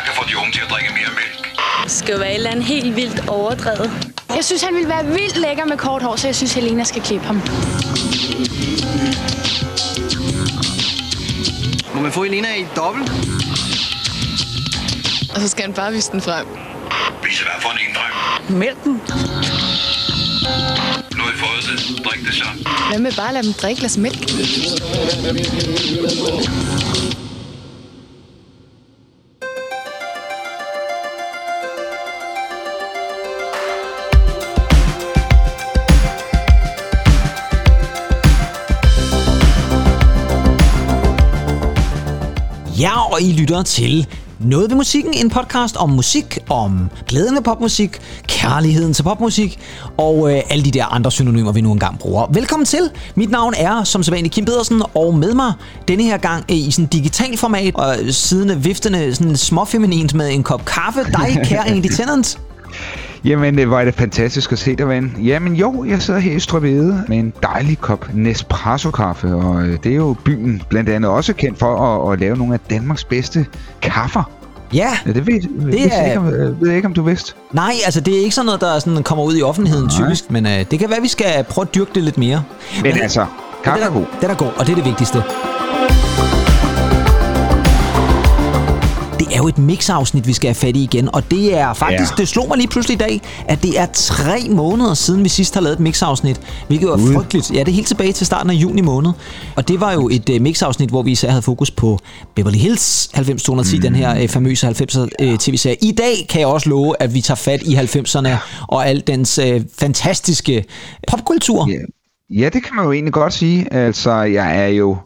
der kan få de unge til at drikke mere mælk. Det skal jo være et eller andet helt vildt overdrevet. Jeg synes, han ville være vildt lækker med kort hår, så jeg synes, Helena skal klippe ham. Må man få Elena i dobbelt? Og så skal han bare vise den frem. Vise hvad for en frem. Mælken. Nu har I fået det. Drik det så. Hvad med bare at lade dem drikke glas mælk? Og I lytter til Noget ved musikken, en podcast om musik, om glæden ved popmusik, kærligheden til popmusik og øh, alle de der andre synonymer, vi nu engang bruger. Velkommen til. Mit navn er som sædvanligt Kim Pedersen, og med mig denne her gang øh, i sådan digital format, og siddende viftende sådan småfeminint med en kop kaffe. Dig, kære Andy Tennant. Jamen, det var det fantastisk at se dig, ven. Jamen jo, jeg sidder her i Strøvede med en dejlig kop Nespresso-kaffe, og øh, det er jo byen blandt andet også kendt for at, at lave nogle af Danmarks bedste kaffer. Ja, Ja, det ved, det er- er... ikke, om, øh, ved jeg ikke, om du vidste. nej, altså det er ikke sådan noget, der sådan kommer ud i offentligheden Nej. typisk, men øh, det kan være, at vi skal prøve at dyrke det lidt mere. Men altså, kaffe er god. Den er god, og det er det vigtigste. Det er jo et mix-afsnit, vi skal have fat i igen, og det er faktisk, Ja. det slog mig lige pludselig i dag, at det er tre måneder siden, vi sidst har lavet et mix-afsnit, hvilket var Gud. frygteligt. Ja, det er helt tilbage til starten af juni måned. Og det var jo et uh, mix-afsnit, hvor vi især havde fokus på Beverly Hills 90210, mm. den her uh, famøse 90'er uh, tv-serie. I dag kan jeg også love, at vi tager fat i 90'erne og al dens uh, fantastiske popkultur. Ja. ja, det kan man jo egentlig godt sige. Altså, jeg er jo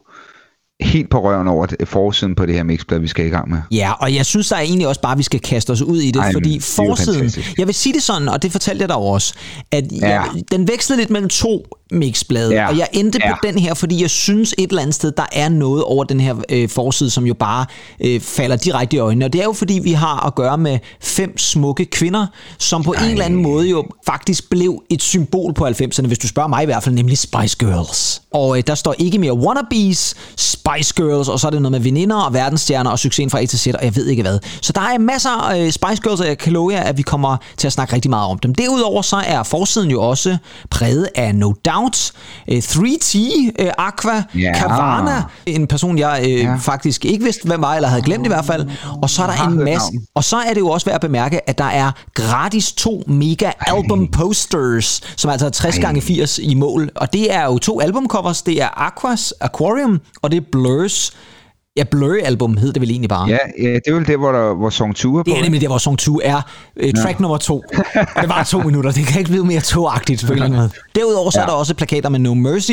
helt på røven over forsiden på det her mixblad, vi skal i gang med. Ja, og jeg synes der er egentlig også bare, at vi skal kaste os ud i det, Ej, fordi det forsiden, jeg vil sige det sådan, og det fortalte jeg dig også, at ja. jeg, den vekslede lidt mellem to mixblade, Ja. og jeg endte Ja. på den her, fordi jeg synes et eller andet sted, der er noget over den her øh, forside, som jo bare øh, falder direkte i øjnene, og det er jo fordi, vi har at gøre med fem smukke kvinder, som på en eller anden måde jo faktisk blev et symbol på 90'erne, hvis du spørger mig i hvert fald, nemlig Spice Girls. Og øh, der står ikke mere wannabes, Spice Girls, og så er det noget med veninder og verdensstjerner og succesen fra A til Z, og jeg ved ikke hvad. Så der er masser af øh, Spice Girls, og jeg kan love jer, at vi kommer til at snakke rigtig meget om dem. Derudover så er forsiden jo også præget af No Doubt, øh, 3T, øh, Aqua, Ja. Cavana, en person, jeg øh, Ja. faktisk ikke vidste, hvem var, eller havde glemt i hvert fald. Og så er der en masse... Og så er det jo også værd at bemærke, at der er gratis to mega album posters, som altså er 60 gange 80 i mål. Og det er jo to albumcovers. Det er Aquas Aquarium, og det er Blurs. Ja, Blur-album hed det vel egentlig bare. Ja, ja det er vel det, hvor, der, hvor Song 2 er på. Det er nemlig der, hvor Song 2 er øh, track nummer to. Det var to minutter. Det kan ikke blive mere togagtigt på en eller anden måde. Derudover så er Ja. der også plakater med No Mercy,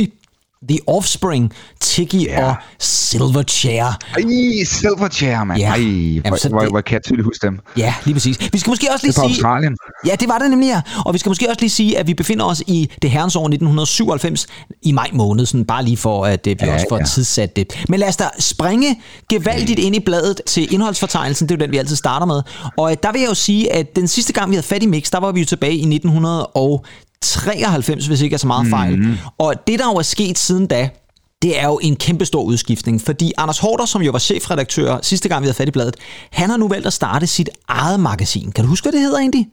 The Offspring, Tiki Ja. og Silverchair. Ej, Silverchair, mand. Ja. Ej, Jamen, hvor, så hvor, det- hvor kan jeg tydeligt huske dem. Ja, lige præcis. Vi skal måske også lige Det sige... Australien. Ja, det var det nemlig, ja. Og vi skal måske også lige sige, at vi befinder os i det herrens år 1997 i maj måned, sådan bare lige for, at øh, vi Ja, også får ja. tidsat det. Men lad os da springe gevaldigt ind i bladet til indholdsfortegnelsen, det er jo den, vi altid starter med. Og øh, der vil jeg jo sige, at den sidste gang, vi havde fat i Mix, der var vi jo tilbage i 1993, hvis ikke er så meget fejl. Mhm. Og det, der jo er sket siden da, det er jo en kæmpe stor udskiftning, fordi Anders Hårder, som jo var chefredaktør sidste gang, vi havde fat i bladet, han har nu valgt at starte sit eget magasin. Kan du huske, hvad det hedder egentlig?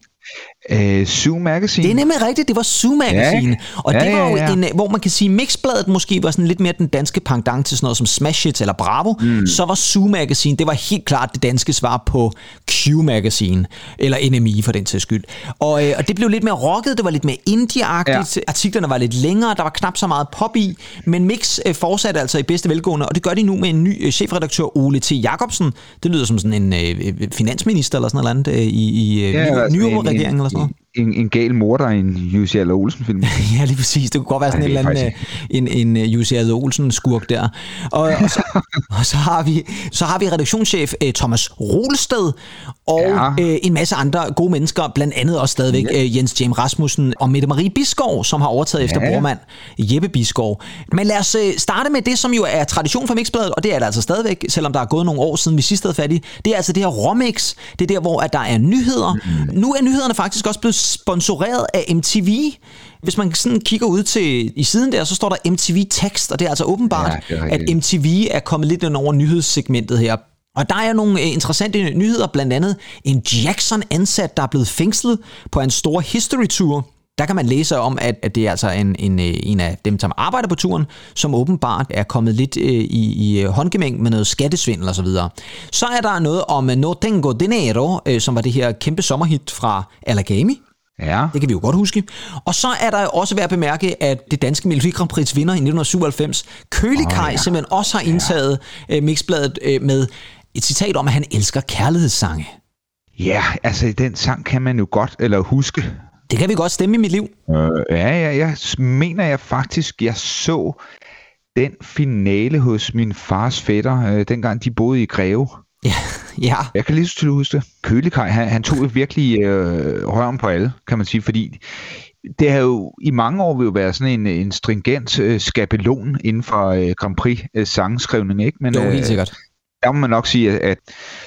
Øh, Zoo Magazine. Det er nemlig rigtigt, det var Zoo Magazine. Ja. Og Ja, det var jo ja, ja. en, hvor man kan sige, Mixbladet måske var sådan lidt mere den danske pendant til sådan noget som Smash Hits eller Bravo. Mm. Så var Zoo Magazine, det var helt klart det danske svar på Q Magazine, eller NMI for den til skyld. Og, øh, og det blev lidt mere rocket, det var lidt mere indie-agtigt, ja. artiklerne var lidt længere, der var knap så meget pop i, men Mix øh, fortsatte altså i bedste velgående, og det gør de nu med en ny øh, chefredaktør, Ole T. Jacobsen. Det lyder som sådan en øh, øh, finansminister eller sådan noget andet øh, i, i øh, Ja, ja, altså en- regering eller sådan noget. En, en gal morder i en Jussi Adler Olsen-film. Ja, lige præcis. Det kunne godt være sådan Ej, en er eller anden en, en uh, Jussi Adler Olsen skurk der. Og, og, så, og så, har vi, så har vi redaktionschef uh, Thomas Rolsted og ja. Ja. uh, en masse andre gode mennesker, blandt andet også stadigvæk uh, Jens James Rasmussen og Mette Marie Biskov, som har overtaget efter Ja. brormand Jeppe Biskov. Men lad os uh, starte med det, som jo er tradition for Mixbladet, og det er det altså stadigvæk, selvom der er gået nogle år siden vi sidst havde fat i. Det er altså det her Romix. Det er der, hvor at der er nyheder. Mm. Nu er nyhederne faktisk også blevet sponsoreret af MTV. Hvis man sådan kigger ud til i siden der, så står der MTV Tekst, og det er altså åbenbart, Ja, er at. MTV er kommet lidt ind over nyhedssegmentet her. Og der er nogle øh, interessante nyheder, blandt andet en Jackson-ansat, der er blevet fængslet på en stor history tour. Der kan man læse om, at, at det er altså en, en, øh, en af dem, som arbejder på turen, som åbenbart er kommet lidt øh, i, i håndgemæng med noget skattesvindel osv. Så, så er der noget om No Tengo Dinero, øh, som var det her kæmpe sommerhit fra Alagami. Ja. Det kan vi jo godt huske. Og så er der også værd at bemærke, at det danske Melodi Grand Prix vinder i 1997, Kølikaj, oh, ja. simpelthen også har indtaget ja. mixbladet med et citat om, at han elsker kærlighedssange. Ja, altså den sang kan man jo godt eller huske. Det kan vi godt stemme i mit liv. Øh, ja, ja, jeg mener jeg faktisk, jeg så den finale hos min fars fætter, øh, dengang de boede i Greve. Ja, ja. Jeg kan lige så tydeligt huske det. Kølikaj, han, han tog virkelig øh, røven på alle, kan man sige, fordi det har jo i mange år vil jo være sådan en, en stringent øh, skabelon inden for øh, Grand Prix øh, sangskrivning, ikke? Men, jo, helt øh, sikkert der må man nok sige, at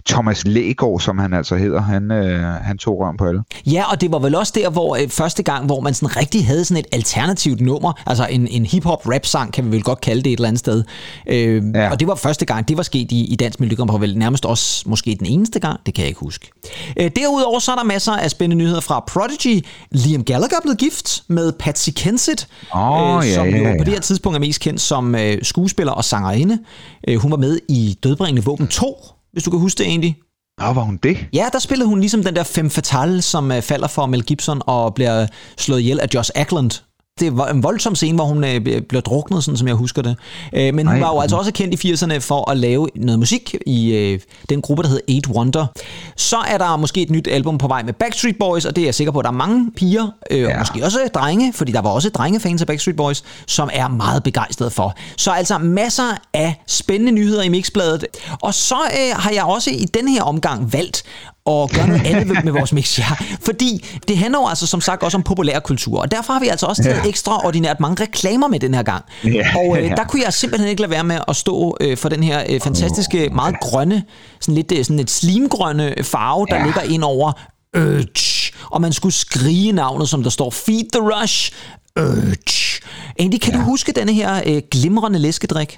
Thomas Lægaard, som han altså hedder, han, øh, han tog røven på alle. Ja, og det var vel også der, hvor øh, første gang, hvor man sådan rigtig havde sådan et alternativt nummer, altså en, en hip-hop-rap-sang, kan vi vel godt kalde det et eller andet sted. Øh, ja. Og det var første gang, det var sket i, i Dansk Melodikamp, vel nærmest også måske den eneste gang, det kan jeg ikke huske. Øh, derudover så er der masser af spændende nyheder fra Prodigy. Liam Gallagher er blevet gift med Patsy Kensit, oh, øh, som ja, ja, ja. jo på det her tidspunkt er mest kendt som øh, skuespiller og sangerinde. Øh, hun var med i Dødbringende med Våben 2, hvis du kan huske det egentlig. Nå, var hun det? Ja, der spillede hun ligesom den der femme fatale, som uh, falder for Mel Gibson og bliver slået ihjel af Josh Ackland det var en voldsom scene, hvor hun øh, blev druknet, sådan som jeg husker det. Øh, men hun Ej. var jo altså også kendt i 80'erne for at lave noget musik i øh, den gruppe, der hed Eight Wonder. Så er der måske et nyt album på vej med Backstreet Boys, og det er jeg sikker på, at der er mange piger, øh, ja. og måske også drenge, fordi der var også drengefans af Backstreet Boys, som er meget begejstrede for. Så altså masser af spændende nyheder i Mixbladet. Og så øh, har jeg også i den her omgang valgt og gøre noget andet med vores mix, ja. Fordi det handler jo altså som sagt også om populærkultur, og derfor har vi altså også taget ja. ekstraordinært mange reklamer med den her gang. Ja. Og øh, der kunne jeg simpelthen ikke lade være med at stå øh, for den her øh, fantastiske, meget grønne, sådan lidt øh, sådan et slimgrønne farve, der ja. ligger ind over Urge. Og man skulle skrige navnet, som der står Feed the Rush, Urge. Andy, kan ja. du huske denne her øh, glimrende læskedrik?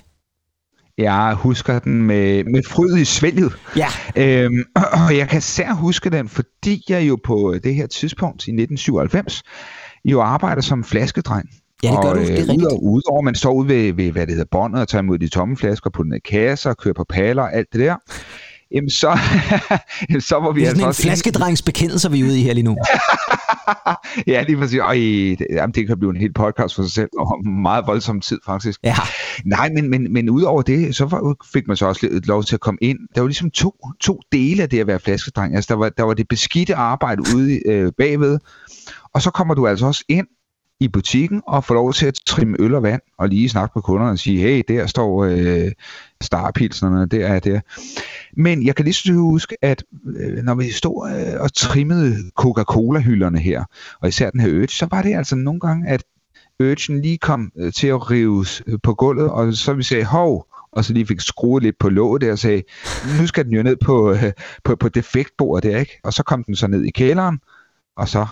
Jeg husker den med, med fryd i svælget. Ja. Øhm, og jeg kan sær huske den, fordi jeg jo på det her tidspunkt i 1997 jo arbejder som flaskedreng. Ja, det gør og, du, det er øh, rigtigt. Og udover man står ude ved, ved, hvad det hedder, båndet og tager imod de tomme flasker, på den kasser, kører på paller og alt det der, jamen så, så var vi det er altså sådan en flaskedrengs bekendelse, vi er ude i her lige nu. ja, lige præcis. Øj, det, jamen, det kan blive en helt podcast for sig selv, og meget voldsom tid faktisk. Ja. Nej, men, men, men udover det, så fik man så også lov til at komme ind. Der var ligesom to, to dele af det at være flaskedreng. Altså, der var, der var det beskidte arbejde ude øh, bagved, og så kommer du altså også ind i butikken og få lov til at trimme øl og vand og lige snakke med kunderne og sige, hey, der står øh, starpilsnerne, der er der. Men jeg kan lige så huske, at øh, når vi stod øh, og trimmede Coca-Cola-hylderne her, og især den her Urge, så var det altså nogle gange, at Urgen lige kom øh, til at rives øh, på gulvet, og så vi sagde, hov, og så lige fik skruet lidt på låget der og sagde, nu skal den jo ned på, øh, på, på defektbordet der, ikke? Og så kom den så ned i kælderen, og så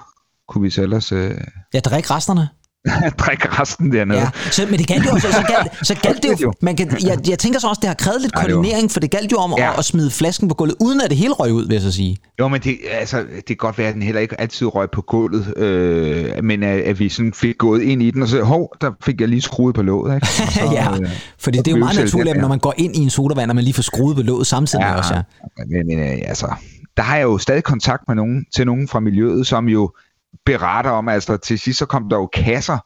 kunne vi så ellers... Øh... Ja, drikke resterne. drikke resten dernede. Ja, så, men det galt jo også, så galt, så galt det jo, man kan, jeg, jeg tænker så også, det har krævet lidt koordinering, for det galt jo om ja. at, at, smide flasken på gulvet, uden at det hele røg ud, vil jeg så sige. Jo, men det, altså, det kan godt være, at den heller ikke altid røg på gulvet, øh, men at, at vi sådan fik gået ind i den, og så, hov, der fik jeg lige skruet på låget, ikke? Så, ja, øh, fordi det er jo meget naturligt, når man går ind i en sodavand, at man lige får skruet på låget samtidig ja, også, ja. Men, men øh, altså, der har jeg jo stadig kontakt med nogen, til nogen fra miljøet, som jo beretter om, altså til sidst så kom der jo kasser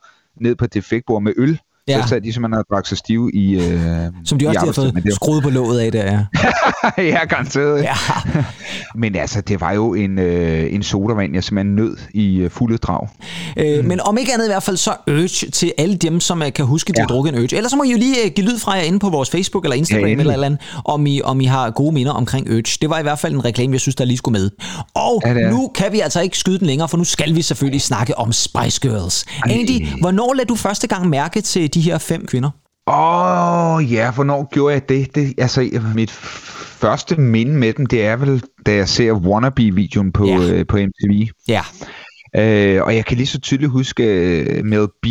ned på defektbord med øl, Ja. Så sad de simpelthen og drak sig stive i øh, Som de også har fået skruet på låget af der, ja. ja, garanteret. Ja. men altså, det var jo en, øh, en sodavand, jeg simpelthen nød i øh, fulde drag. Øh, mm. Men om ikke andet i hvert fald, så Urge til alle dem, som uh, kan huske, at de ja. har drukket en Urge. Ellers så må I jo lige uh, give lyd fra jer inde på vores Facebook eller Instagram ja, eller eller andet, om I, om I har gode minder omkring Urge. Det var i hvert fald en reklame, jeg synes, der lige skulle med. Og ja, nu kan vi altså ikke skyde den længere, for nu skal vi selvfølgelig snakke om Spice Girls. Ej. Andy, hvornår lader du første gang mærke til de her fem kvinder? Åh, oh, ja, hvornår gjorde jeg det? det? Altså, mit første minde med dem, det er vel, da jeg ser Wannabe-videoen på, ja. øh, på MTV. Ja. Øh, og jeg kan lige så tydeligt huske uh, Mel B,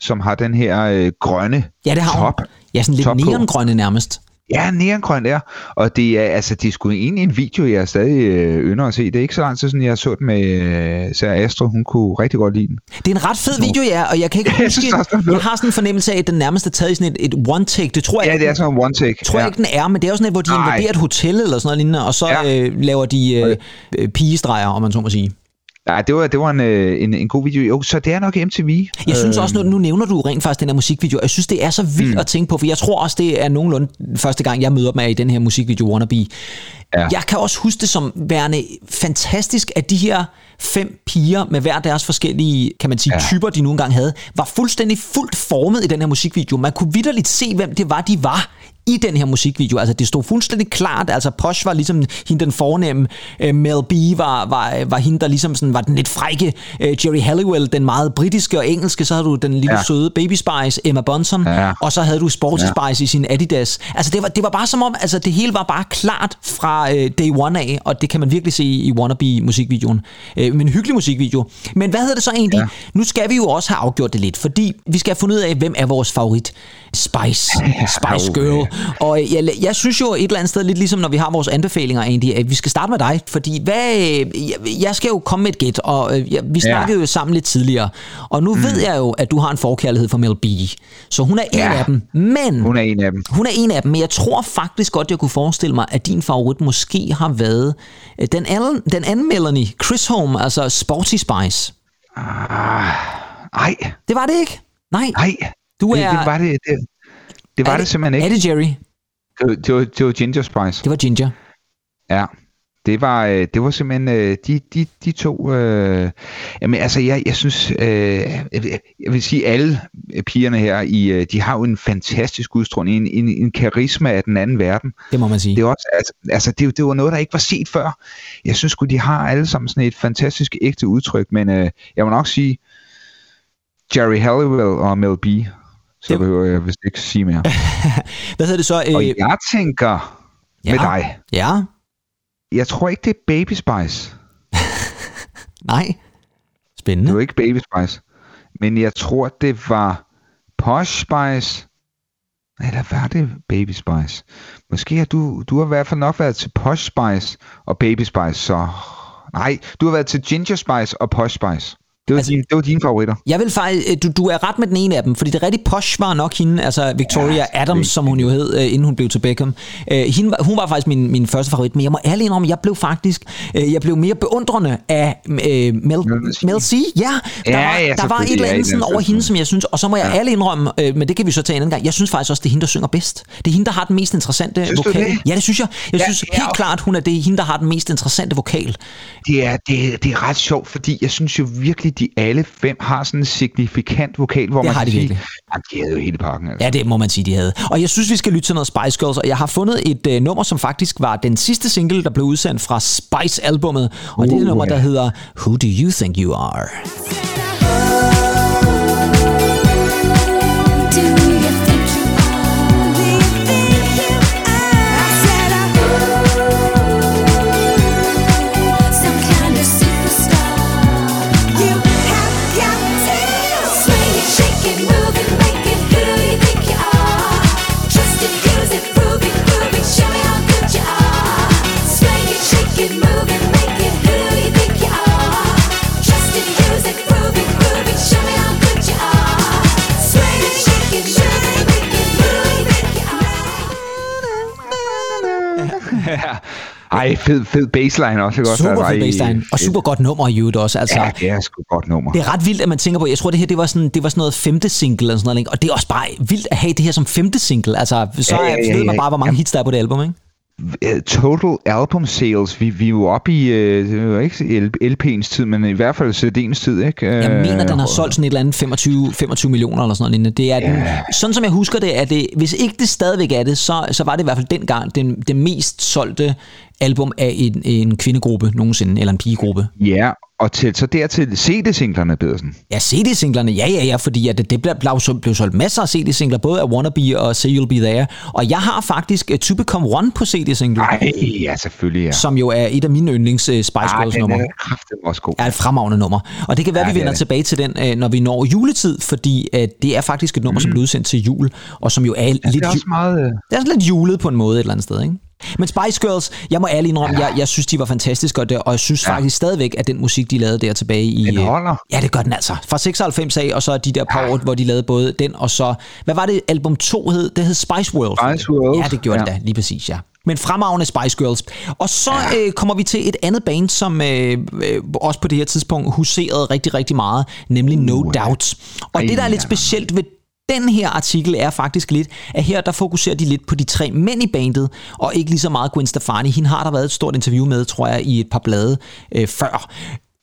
som har den her øh, grønne ja, det har top. Hun. Ja, sådan lidt neongrønne nærmest. Ja, neongrøn der. Og det er, altså, det er sgu egentlig en video, jeg stadig øh, ynder at se. Det er ikke så lang tid siden, jeg så den med øh, Sarah Astro. Hun kunne rigtig godt lide den. Det er en ret fed video, ja, og jeg kan ikke Jeg huske, synes er fed. jeg har sådan en fornemmelse af, at den nærmest er taget i sådan et, et one-take. Det tror jeg, Ja, det er sådan en one take. tror jeg ja. ikke, den er, men det er jo sådan et, hvor de Nej. invaderer et hotel eller sådan noget lignende, og så Ja. øh, laver de øh, pigestreger, om man så må sige. Ja, det var, det var en, øh, en, en god video. Jo, så det er nok MTV. Jeg synes også, Øh, nu, nu nævner du rent faktisk den her musikvideo, jeg synes, det er så vildt mm. at tænke på, for jeg tror også, det er nogenlunde første gang, jeg møder dem af i den her musikvideo Wannabe. Ja. Jeg kan også huske det som værende fantastisk, at de her fem piger med hver deres forskellige, kan man sige. Ja. typer, de nu engang havde, var fuldstændig fuldt formet i den her musikvideo. Man kunne vidderligt se, hvem det var, de var i den her musikvideo. Altså, det stod fuldstændig klart. Altså, Posh var ligesom hende den fornemme. Uh, Mel B var, var, var hende, der ligesom sådan, var den lidt frække. Uh, Jerry Halliwell, den meget britiske og engelske. Så havde du den lille ja. Søde Baby Spice, Emma Bunton. Ja. Og så havde du Sporty ja. Spice i sin Adidas. Altså, det var, det var bare som om, altså, det hele var bare klart fra uh, day one af, og det kan man virkelig se i Wannabe-musikvideoen. Uh, men en hyggelig musikvideo. Men hvad hedder det så egentlig? Ja. Nu skal vi jo også have afgjort det lidt, fordi vi skal have fundet ud af, hvem er vores favorit Spice, Spice Girl. Og jeg, jeg synes jo et eller andet sted, lidt ligesom når vi har vores anbefalinger egentlig, at vi skal starte med dig, fordi hvad, jeg, jeg skal jo komme med et gæt, og øh, jeg, vi snakkede jo sammen lidt tidligere, og nu mm. ved jeg jo, at du har en forkærlighed for Mel B, så hun er en Ja. af dem, men Hun er en af dem. hun er en af dem, men jeg tror faktisk godt, jeg kunne forestille mig, at din favorit måske har været øh, den anden, den anden Melanie, Chris Holm, altså Sporty Spice. Ej, Det var det ikke? Nej. nej. Du det, er- det var det, det, det, var er det, simpelthen Er ikke. det Jerry? Det, var- det, var, det var Ginger Spice. Det var Ginger. Ja. Det var, øh, det var simpelthen øh, de, de, de to... Øh, jamen altså, jeg, jeg synes... Øh, jeg, vil- jeg vil sige, alle pigerne her, i, øh, de har jo en fantastisk udstråling, en, en, en karisma af den anden verden. Det må man sige. Det, er også, altså, altså det, det var noget, der ikke var set før. Jeg synes sgu, de har alle sammen sådan et fantastisk ægte udtryk, men øh, jeg må nok sige, Jerry Halliwell og Mel B, så Det- behøver jeg vist ikke sige mere. Hvad hedder det så? Og Øh, jeg tænker med ja. dig, Ja, jeg tror ikke, det er Baby Spice. nej. Det Spændende. var ikke Baby Spice. Men jeg tror, det var Posh Spice. Eller var det Baby Spice? Måske har du, du har i hvert fald nok været til Posh Spice og Baby Spice, så... Nej, du har været til Ginger Spice og Posh Spice. Det var, Altså- altså, din, det var dine favoritter. Jeg vil faktisk, øh, du, du er ret med den ene af dem, fordi det rigtige Posh var nok hende, altså Victoria Ja, Adams, det- som hun jo hed, øh, inden hun blev til Beckham. Øh, hende, hun var faktisk min, min første favorit, men jeg må ærligt indrømme, jeg blev faktisk, jeg blev mere beundrende af øh, Mel, Mel C. Ja, der Ja, var, ja, der var et eller andet et sådan over hende, som jeg synes, og så må jeg ja. ærligt indrømme, øh, men det kan vi så tage en anden gang, jeg synes faktisk også, det er hende, der synger bedst. Det er hende, der har den mest interessante Synes vokal. det? Ja, det synes jeg. Jeg Ja, synes ja. helt klart, hun er det hende, der har den mest interessante vokal. Det er, det, det er ret sjovt, fordi jeg synes jo virkelig, de alle fem har sådan en signifikant vokal, hvor Det man har kan de sige, virkelig. at de havde jo hele pakken. Altså. Ja, det må man sige, de havde. Og jeg synes, vi skal lytte til noget Spice Girls, og jeg har fundet et øh, nummer, som faktisk var den sidste single, der blev udsendt fra Spice-albummet, og det er det Uh, nummer, der hedder Who Do You Think You Are? Ej, fed, fed baseline også. Ikke? også? Super Altså, fed baseline, og super godt nummer i øvrigt også. Altså, Ja, det er sgu godt nummer. det er ret vildt, at man tænker på, jeg tror, det her det var sådan, det var sådan noget femte single, eller sådan noget, ikke? og det er også bare vildt at have det her som femte single. Altså, så Ja, ja, ja, ja, ved man ja. bare, hvor mange hits der er på det album, ikke? Øh, Total album sales, vi, vi er jo oppe i, øh, ikke LP'ens tid, men i hvert fald CD'ens tid, ikke? Jeg Øh, mener, den har solgt sådan et eller andet 25, 25 millioner eller sådan noget. Det er den, sådan som jeg husker det, er det, hvis ikke det stadigvæk er det, så, så var det i hvert fald dengang den, den mest solgte album af en, en kvindegruppe nogensinde, eller en pigegruppe. Ja, og til, så dertil CD-singlerne, Pedersen. Ja, CD-singlerne, ja, ja, ja, fordi at det, det blev, blev, solgt- masser af CD-singler, både af Wannabe og Say You'll Be There. Og jeg har faktisk uh, To Become One på CD-single, Nej, ja, selvfølgelig, ja. som jo er et af mine yndlings uh, Spice Girls den numre. er kraftigt også god. er et fremragende nummer. Og det kan være, Ja, ja, vi er vender det. tilbage til den, øh, når vi når juletid, fordi øh, det er faktisk et nummer, mm. som blev udsendt til jul, og som jo er lidt, det er også meget... det er lidt julet på en måde et eller andet sted, ikke? Men Spice Girls, jeg må ærligt indrømme, jeg, jeg synes, de var fantastiske, og, det, og jeg synes ja. faktisk stadigvæk, at den musik, de lavede der tilbage i... Den øh, holder. Ja, det gør den altså. Fra 96 af, og så de der par år, hvor de lavede både den, og så... Hvad var det, album 2 hed? Det hed Spice World. Spice World, Ja, det gjorde ja. det ja. da, lige præcis, ja. Men fremragende Spice Girls. Og så ja. øh, kommer vi til et andet band, som øh, øh, også på det her tidspunkt huserede rigtig, rigtig meget, nemlig No Doubt. Og Ej, det, der er lidt ja. specielt ved den her artikel er faktisk lidt, at her der fokuserer de lidt på de tre mænd i bandet, og ikke lige så meget Gwen Stefani. Hende har der været et stort interview med, tror jeg, i et par blade øh, før.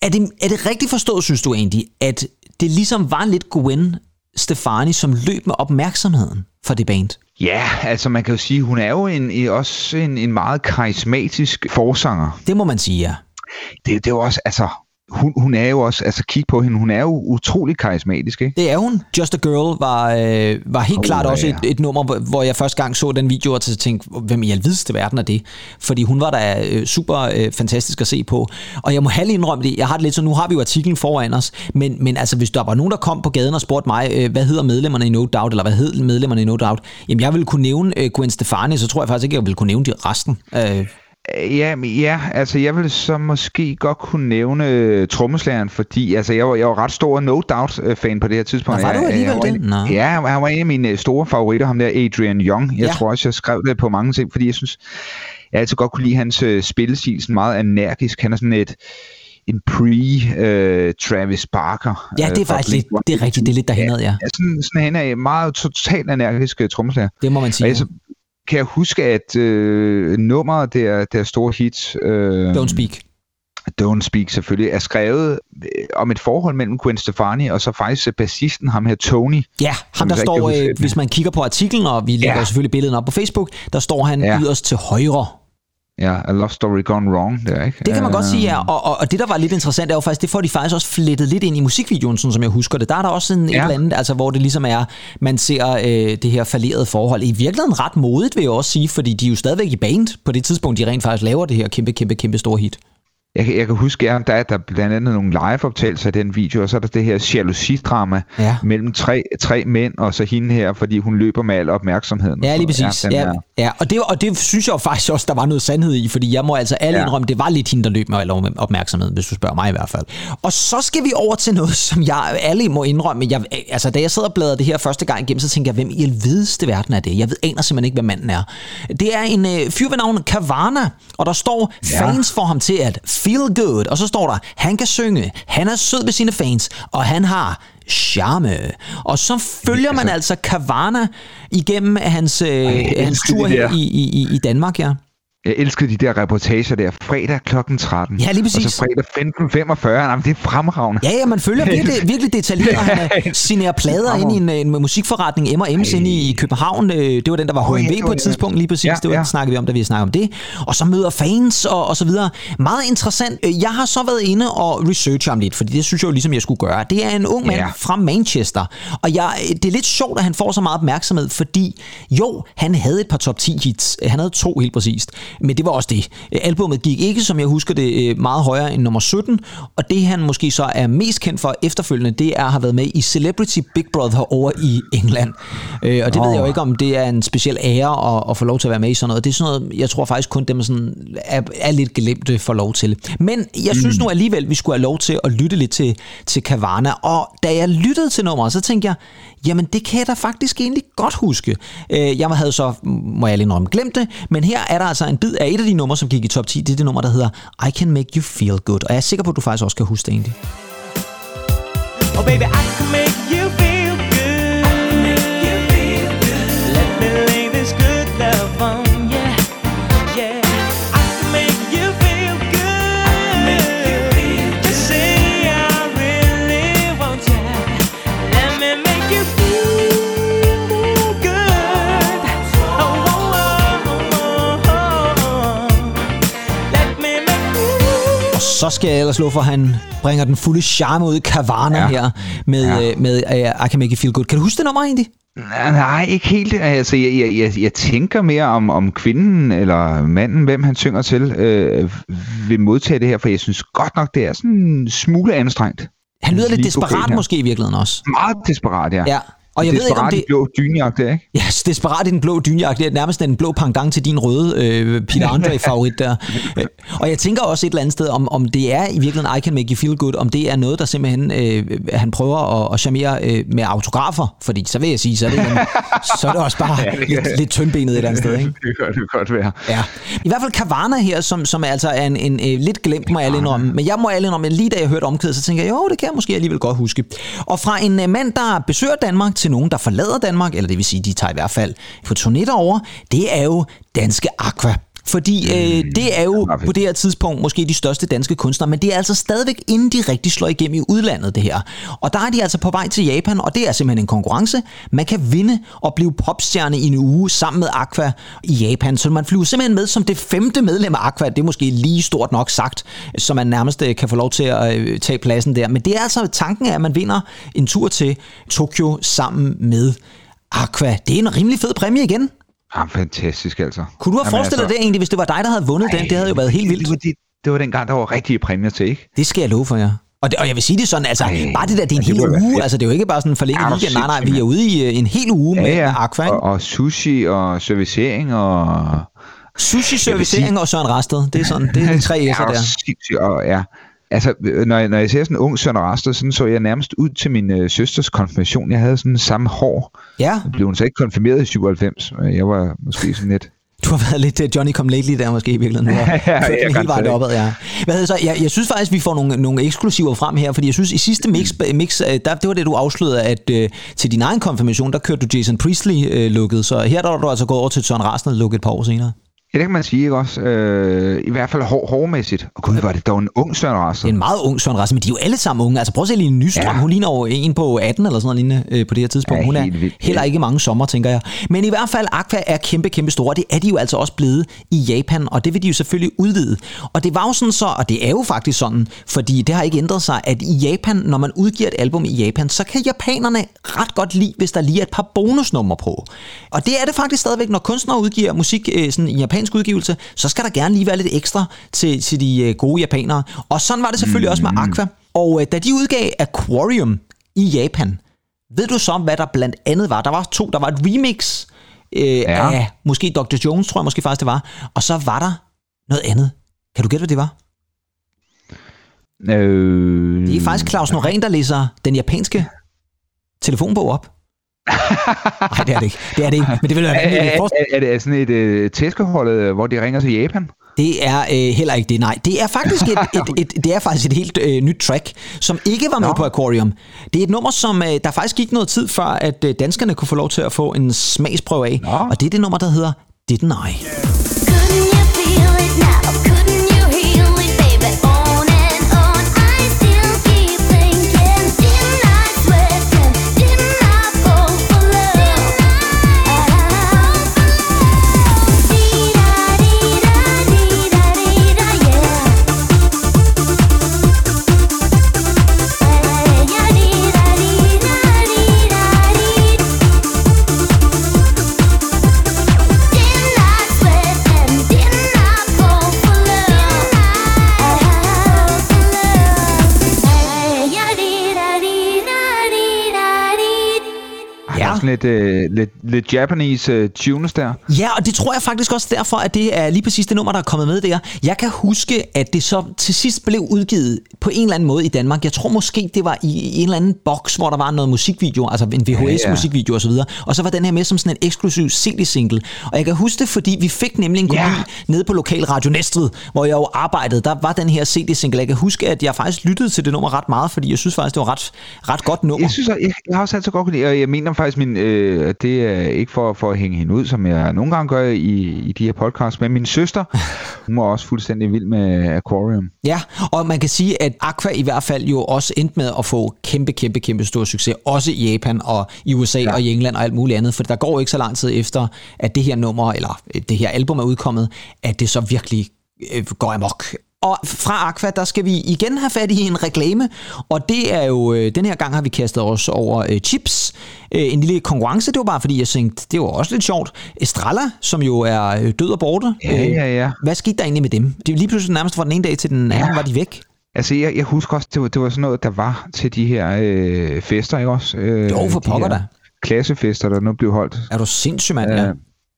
Er det, er det rigtigt forstået, synes du egentlig, at det ligesom var lidt Gwen Stefani, som løb med opmærksomheden for det band? Ja, altså man kan jo sige, hun er jo en, også en, en meget karismatisk forsanger. Det må man sige, ja. Det, det er jo også, altså, hun, hun er jo også, altså kig på hende, hun er jo utrolig karismatisk, ikke? Det er hun. Just a Girl var, øh, var helt Oh, klart også ja. et, et nummer, hvor- jeg første gang så den video, og tænkte, hvem i alvideste verden er det? Fordi hun var da øh, super øh, fantastisk at se på. Og jeg må have indrømme det, jeg har det lidt så, nu har vi jo artiklen foran os, men, men altså, hvis der var nogen, der kom på gaden og spurgte mig, øh, hvad hedder medlemmerne i No Doubt, eller hvad hed medlemmerne i No Doubt, jamen jeg ville kunne nævne øh, Gwen Stefani, så tror jeg faktisk ikke, jeg ville kunne nævne de resten. Øh, Ja, men ja, altså jeg vil så måske godt kunne nævne øh, trommeslageren, fordi altså, jeg, var, jeg var ret stor No Doubt-fan på det her tidspunkt. Nå, var du Jeg- alligevel jeg, var det? en-. Ja, han var en af mine øh, store favoritter, ham der Adrian Young. Jeg Ja. tror også, jeg skrev det på mange ting, fordi jeg synes, jeg altid godt kunne lide hans øh, spillestil, sådan meget energisk. Han er sådan et en pre-Travis Barker. ja, det er øh, faktisk lidt, Blink-182. det er rigtigt, det er lidt derhen ad, ja. Ja, sådan, sådan han er en meget totalt energisk øh, trommeslager. Det må man Og sige. jeg, så kan jeg huske, at øh, nummeret der, der store hit, øh, Don't Speak. Don't Speak selvfølgelig, er skrevet øh, om et forhold mellem Gwen Stefani og så faktisk øh, bassisten, ham her Tony. Ja, ham der står, øh, hvis man kigger på artiklen, og vi lægger Ja. selvfølgelig billedet op på Facebook, der står han Ja. yderst til højre. Ja, A Love Story Gone Wrong, der, ikke? Det kan man godt Øh, sige, ja. Og, og, og det, der var lidt interessant, er jo faktisk, det får de faktisk også flettet lidt ind i musikvideoen, sådan som jeg husker det. Der er der også sådan et Ja. eller andet, altså, hvor det ligesom er, man ser øh, det her falderede forhold. I virkeligheden ret modigt, vil jeg også sige, fordi de er jo stadigvæk i band på det tidspunkt, de rent faktisk laver det her kæmpe, kæmpe, kæmpe store hit. Jeg, kan- jeg kan huske, at der er der er blandt andet nogle live-optagelser af den video, og så er der det her jalousi-drama Ja. mellem tre, tre mænd, og så hende her, fordi hun løber med al opmærksomheden. Ja, lige præcis. Ja, er- ja. Og, det, og det synes jeg faktisk også, der var noget sandhed i, fordi jeg må altså alle Ja. indrømme, det var lidt hende, der løb med al opmærksomhed, hvis du spørger mig i hvert fald. Og så skal vi over til noget, som jeg alle må indrømme. Jeg, altså, da jeg sad og bladrede det her første gang igennem, så tænkte jeg, hvem i alvideste verden er det? Jeg ved, aner simpelthen ikke, hvem manden er. Det er en øh, fyr ved navn Kavana, og der står Ja. fans for ham til at feel good, og så står der, han kan synge, han er sød ved sine fans, og han har charme. Og så følger man altså Kavana igennem hans, øh, hans tur i, i, i Danmark, ja. Jeg elskede de der reportager der, fredag kl. 13. Ja, lige præcis. Og så fredag 15.45. Jamen, det er fremragende. Ja, ja, man følger virkelig, virkelig detaljeret. Han øh, signerer plader ind i en, en musikforretning, M&M's inde i, i København. Øh, Det var den, der var ja, HMV på et tidspunkt lige præcis. Ja, Det var ja. det, snakkede vi om, da vi snakkede om det. Og så møder fans og, og så videre. Meget interessant. Øh, Jeg har så været inde og researche ham lidt, fordi det synes jeg jo ligesom, jeg skulle gøre. Det er en ung mand Ja. fra Manchester. Og jeg, det er lidt sjovt, at han får så meget opmærksomhed, fordi jo, han havde et par top 10 hits. Han havde to helt præcist. Men det var også det. Albummet gik ikke, som jeg husker det, øh, meget højere end nummer 17. Og det han måske så er mest kendt for efterfølgende, det er at have været med i Celebrity Big Brother over i England. Øh, Og det ved jeg jo ikke, om det er en speciel ære at, at få lov til at være med i sådan noget. Det er sådan noget, jeg tror faktisk kun dem sådan er, er lidt glemte får lov til. Men jeg synes nu alligevel, vi skulle have lov til at lytte lidt til, til Kavana. Og da jeg lyttede til nummeret, så tænkte jeg, jamen det kan jeg da faktisk egentlig godt huske. Øh, Jeg havde så, må jeg lige indrømme, glemt det, men her er der altså en bid af et af de numre, som gik i top 10. Det er det nummer, der hedder I Can Make You Feel Good. Og jeg er sikker på, at du faktisk også kan huske det egentlig. Oh, baby, I can make Så skal jeg ellers love for, at han bringer den fulde charme ud i Kavana ja. Her med, Ja. ja. med uh, I Can Make You Feel Good. Kan du huske det nummer egentlig? Nej, nej, ikke helt. Altså, jeg, jeg, jeg, jeg tænker mere om, om kvinden eller manden, hvem han synger til, øh, vil modtage det her, for jeg synes godt nok, det er sådan en smule anstrengt. Han lyder lidt desperat måske i virkeligheden også. Meget desperat, ja. Ja. Og jeg ved ikke, om det... blå dynjagt, ikke? Ja, desperat i den blå dynjagt. Det er nærmest den blå pendant til din røde øh, Peter Andre-favorit der. Øh, Og jeg tænker også et eller andet sted, om, om det er i virkeligheden I Can Make You Feel Good, om det er noget, der simpelthen øh, han prøver at, at charmere øh, med autografer. Fordi så vil jeg sige, så er det, en, så er det også bare lidt, lidt tyndbenet et eller andet sted. Ikke? Det kan det godt være. Ja. I hvert fald Kavana her, som, som altså er en, en, en lidt glemt, må jeg alle indrømme. Men jeg må alle indrømme, lige da jeg hørte omkvædet, så tænker jeg, jo, det kan jeg måske alligevel godt huske. Og fra en uh, mand, der besøger Danmark, til nogen, der forlader Danmark, eller det vil sige, de tager i hvert fald på turné over, det er jo danske Aqua. Fordi øh, det er jo på det her tidspunkt måske de største danske kunstnere, men det er altså stadigvæk inden de rigtig slår igennem i udlandet, det her. Og der er de altså på vej til Japan, og det er simpelthen en konkurrence. Man kan vinde og blive popstjerne i en uge sammen med Aqua i Japan, så man flyver simpelthen med som det femte medlem af Aqua. Det er måske lige stort nok sagt, så man nærmest øh, kan få lov til at øh, tage pladsen der. Men det er altså tanken af, at man vinder en tur til Tokyo sammen med Aqua. Det er en rimelig fed præmie igen. Ja, fantastisk altså. Kunne du have Jamen, forestillet dig det egentlig, hvis det var dig, der havde vundet den? Det havde jo været helt vildt. Det var, det, det var dengang, der var rigtige præmier til, ikke? Det skal jeg love for jer. Og, det, og jeg vil sige det sådan, altså, Ej, bare det der, det er en hel uge, fedt. altså det er jo ikke bare sådan en forlænget Ja, weekend, nej, nej, vi er ude i øh, en hel uge med, med Aqua, ikke? og, og sushi og servicering og... Sushi, servicering sige- og Søren Rasted, det er sådan, det er de tre S'er Ja, der. sindssygt, og ja. Altså, øh, når jeg, når jeg ser sådan en ung Søren Rasted, sådan så jeg nærmest ud til min øh, søsters konfirmation. Jeg havde sådan samme hår. Ja, Jeg blev hun så ikke konfirmeret i 97. men Jeg var måske sådan lidt... du har været lidt øh, Johnny Come Lately der måske i virkeligheden. Ja, ja, ja, hele vejen opad, ja. Hvad hedder så? Jeg, jeg synes faktisk, vi får nogle, nogle eksklusiver frem her, fordi jeg synes, i sidste mix, mix øh, der, det var det, du afslørede, at øh, til din egen konfirmation, der kørte du Jason Priestley-looket, så her der var du altså gået over til Søren Rasted-look et par år senere. Ja, det kan man sige, ikke også? Øh, I hvert fald hår, hårmæssigt. Og gud, var det dog en ung Søren er en meget ung Søren Rasted, men de er jo alle sammen unge. Altså prøv at se lige Nystrøm, ja. Hun ligner jo en på 18 eller sådan noget øh, på det her tidspunkt. Ja, hun er vildt. heller ikke mange sommer, tænker jeg. Men i hvert fald, Aqua er kæmpe, kæmpe store. Det er de jo altså også blevet i Japan, og det vil de jo selvfølgelig udvide. Og det var jo sådan så, og det er jo faktisk sådan, fordi det har ikke ændret sig, at i Japan, når man udgiver et album i Japan, så kan japanerne ret godt lide, hvis der lige er et par bonusnumre på. Og det er det faktisk stadigvæk, når kunstnere udgiver musik øh, sådan i japansk udgivelse, så skal der gerne lige være lidt ekstra til, til de øh, gode japanere. Og sådan var det selvfølgelig også med Aqua. Og øh, da de udgav Aquarium i Japan, ved du så, hvad der blandt andet var? Der var to. Der var et remix øh, ja. af måske Dr. Jones, tror jeg måske faktisk det var. Og så var der noget andet. Kan du gætte, hvad det var? Øh, Det er faktisk Claus Norén, der læser den japanske telefonbog op. Nej, det er det ikke. Det er det ikke. Men det vil være er, vanvittigt. er, er, er det sådan et øh, tæskeholdet, hvor de ringer til Japan? Det er øh, heller ikke det, nej. Det er faktisk et, et, et, det er faktisk et helt øh, nyt track, som ikke var med Nå. på Aquarium. Det er et nummer, som øh, der faktisk gik noget tid før, at øh, danskerne kunne få lov til at få en smagsprøve af. Nå. Og det er det nummer, der hedder Didn't I. Couldn't sådan lidt, øh, lidt, lidt Japanese øh, tunes der. Ja, og det tror jeg faktisk også derfor, at det er lige præcis det nummer, der er kommet med der. Jeg kan huske, at det så til sidst blev udgivet på en eller anden måde i Danmark. Jeg tror måske, det var i en eller anden boks, hvor der var noget musikvideo, altså en VHS-musikvideo osv. Og så var den her med som sådan en eksklusiv CD-single. Og jeg kan huske det, fordi vi fik nemlig en kopi Ja. nede på Lokal Radio Næstved, hvor jeg jo arbejdede. Der var den her CD-single. Jeg kan huske, at jeg faktisk lyttede til det nummer ret meget, fordi jeg synes faktisk, det var ret, ret godt nummer. Jeg synes, jeg, jeg har også altid godt kunne lide, og jeg mener faktisk, min, øh, det er ikke for, for at hænge hende ud, som jeg nogle gange gør i, i de her podcasts, men min søster, hun var også fuldstændig vild med Aquarium. Ja, og man kan sige, at Aqua i hvert fald jo også endte med at få kæmpe, kæmpe, kæmpe stor succes, også i Japan og i USA ja. og i England og alt muligt andet, for der går ikke så lang tid efter, at det her nummer, eller det her album er udkommet, at det så virkelig øh, går amok. Og fra Aqua, der skal vi igen have fat i en reklame, og det er jo, øh, den her gang har vi kastet os over øh, chips. Øh, en lille konkurrence, det var bare fordi, jeg tænkte, det var også lidt sjovt. Estrella, som jo er øh, død og borte. Ja, ja, ja. Hvad skete der egentlig med dem? Det er lige pludselig nærmest fra den ene dag til den anden, Ja. var de væk. Altså, jeg, jeg husker også, det var, det var sådan noget, der var til de her øh, fester, ikke også? Øh, Jo, for pokker da. Klassefester, der nu blev holdt. Er du sindssyg, mand? Ja.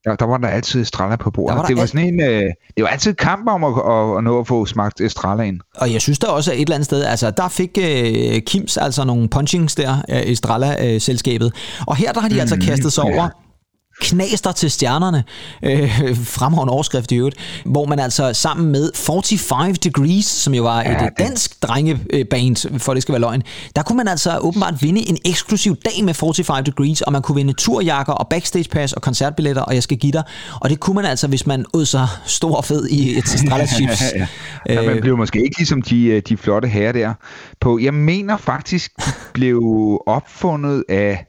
Øh, der, der var der altid Estrella på bordet. Der var der det var alt- sådan en, øh, det var altid kamp om at, at, at nå at få smagt Estrella ind. Og jeg synes der også at et eller andet sted, altså der fik øh, Kims altså nogle punchings der, øh, Estrella-selskabet. Og her der har de altså kastet sig over knaster til stjernerne, øh, fremragende overskrift i øvrigt, hvor man altså sammen med 45 Degrees, som jo var et ja, dansk drengeband, for det skal være løgn, der kunne man altså åbenbart vinde en eksklusiv dag med 45 Degrees, og man kunne vinde turjakker og backstage pass og koncertbilletter, og jeg skal give dig. Og det kunne man altså, hvis man ud sig stor og fed i et chips. ja. Ja, man blev måske ikke ligesom de, øh, de flotte herrer der. På, jeg mener faktisk, de blev opfundet af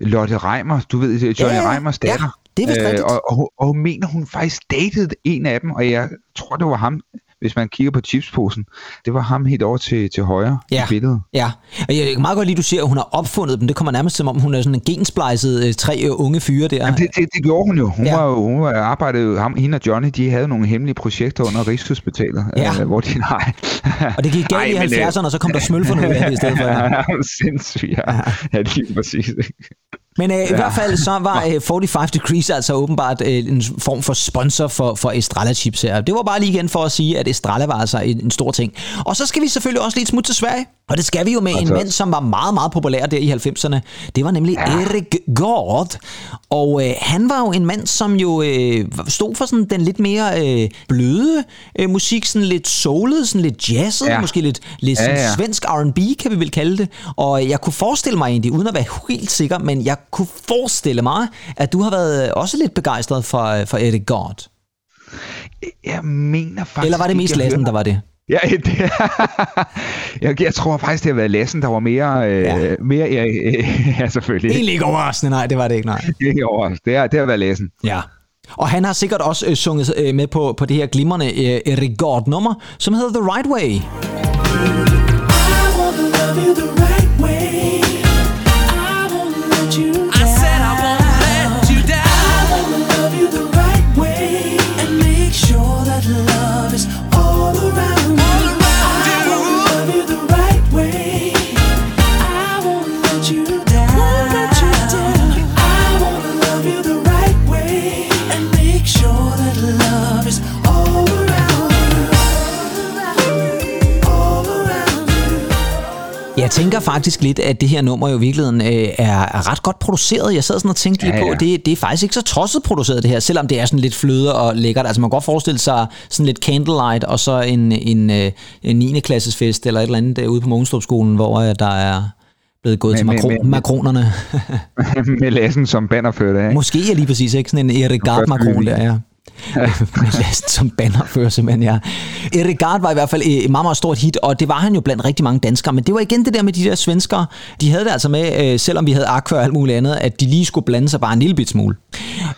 Lotte Reimer, du ved, Johnny Ja. Reimers datter. Ja, det er vist rigtigt. og, og, hun- og hun mener, hun faktisk datede en af dem, og jeg tror, det var ham, hvis man kigger på chipsposen. Det var ham helt over til, til højre Ja. i billedet. Ja, og jeg kan meget godt lide, at du siger, at hun har opfundet dem. Det kommer nærmest som om, hun er sådan en gensplejset øh, tre øh, unge fyre der. Jamen, det, det, det gjorde hun jo. Hun Ja. ja. var hun var arbejdede ham, hende og Johnny, de havde nogle hemmelige projekter under Rigshospitalet, Ja. øh, hvor de, nej. Og det gik galt i Ej, men, øh, 70'erne, og så kom der smølferne ud af det i stedet for. Ja. Sindssygt, ja. Ja, lige præcis. Men øh, i hvert fald så var øh, 45 Degrees altså åbenbart øh, en form for sponsor for, for Estrella Chips her. Det var bare lige igen for at sige, at Estrella var altså en, en stor ting. Og så skal vi selvfølgelig også lige smut til Sverige. Og det skal vi jo med en mand, som var meget, meget populær der i 90'erne. Det var nemlig ja. Erik Gård. Og øh, han var jo en mand, som jo øh, stod for sådan den lidt mere øh, bløde øh, musik, sådan lidt soulet, sådan lidt jazzet, ja. Ja. måske lidt, lidt Ja, ja. svensk R&B, kan vi vel kalde det. Og jeg kunne forestille mig egentlig, uden at være helt sikker, men jeg kunne forestille mig, at du har været også lidt begejstret for, for Erik Gård. Jeg mener faktisk Eller var det mest Lassen, der var det? Ja, det, jeg, jeg tror faktisk, det har været Lassen, der var mere... Øh, Ja. mere ja, øh, ja, selvfølgelig. Egentlig ikke overraskende, nej, det var det ikke, nej. Ikke over. Det har, det har været Lassen. Ja. Og han har sikkert også øh, sunget øh, med på, på det her glimrende øh, Erik Gård-nummer, som hedder The Right Way. I wanna love you the right tænker faktisk lidt, at det her nummer jo i virkeligheden øh, er, er ret godt produceret. Jeg sad sådan og tænkte Ja, på, ja. det, det er faktisk ikke så tosset produceret det her, selvom det er sådan lidt fløde og lækkert. Altså man kan godt forestille sig sådan lidt candlelight og så en, en, øh, en 9. klasses fest eller et eller andet derude på Mogenstrup-skolen, hvor øh, der er blevet gået Men- til makro- men- makronerne. med Lassen som bannerfører af. Måske er lige præcis ikke sådan en Erik Gard første makron juli. der, ja. Last som bannerfører simpelthen, ja. Erik Gard var i hvert fald et meget, meget stort hit, og det var han jo blandt rigtig mange danskere. Men det var igen det der med de der svenskere. De havde det altså med, øh, selvom vi havde Aqua og alt muligt andet, at de lige skulle blande sig bare en lille bit smule.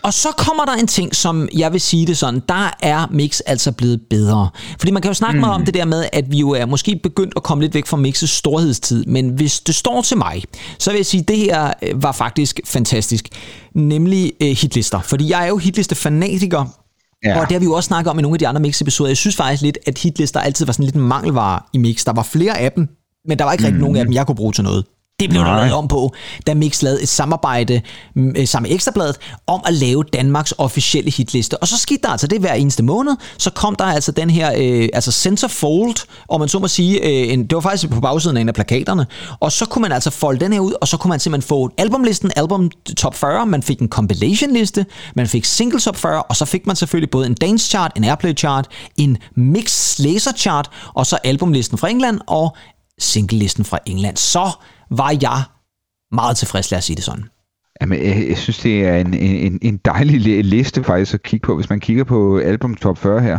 Og så kommer der en ting, som jeg vil sige det sådan, der er mix altså blevet bedre. Fordi man kan jo snakke mm. meget om det der med, at vi jo er måske begyndt at komme lidt væk fra mixes storhedstid, men hvis det står til mig, så vil jeg sige, at det her øh, var faktisk fantastisk. Nemlig øh, hitlister. Fordi jeg er jo hitliste-fanatiker, Ja. Og det har vi jo også snakket om i nogle af de andre mix-episoder. Jeg synes faktisk lidt, at hitlister altid var sådan lidt en mangelvare i mix. Der var flere af dem, men der var ikke rigtig nogen af dem, jeg kunne bruge til noget. Det blev der Nej. lavet om på, da Mix lavede et samarbejde mm, øh, sammen med Ekstrabladet om at lave Danmarks officielle hitliste. Og så skete der altså det hver eneste måned. Så kom der altså den her øh, altså centerfold, og man så må sige, øh, en, det var faktisk på bagsiden af en af plakaterne. Og så kunne man altså folde den her ud, og så kunne man simpelthen få albumlisten, album top 40, man fik en compilation liste, man fik single top 40, og så fik man selvfølgelig både en dance chart, en airplay chart, en mix laser chart, og så albumlisten fra England og singlelisten fra England. Så var jeg meget tilfreds, lad os sige det sådan. Jamen, jeg, jeg synes, det er en, en, en dejlig li- liste faktisk at kigge på. Hvis man kigger på album top 40 her,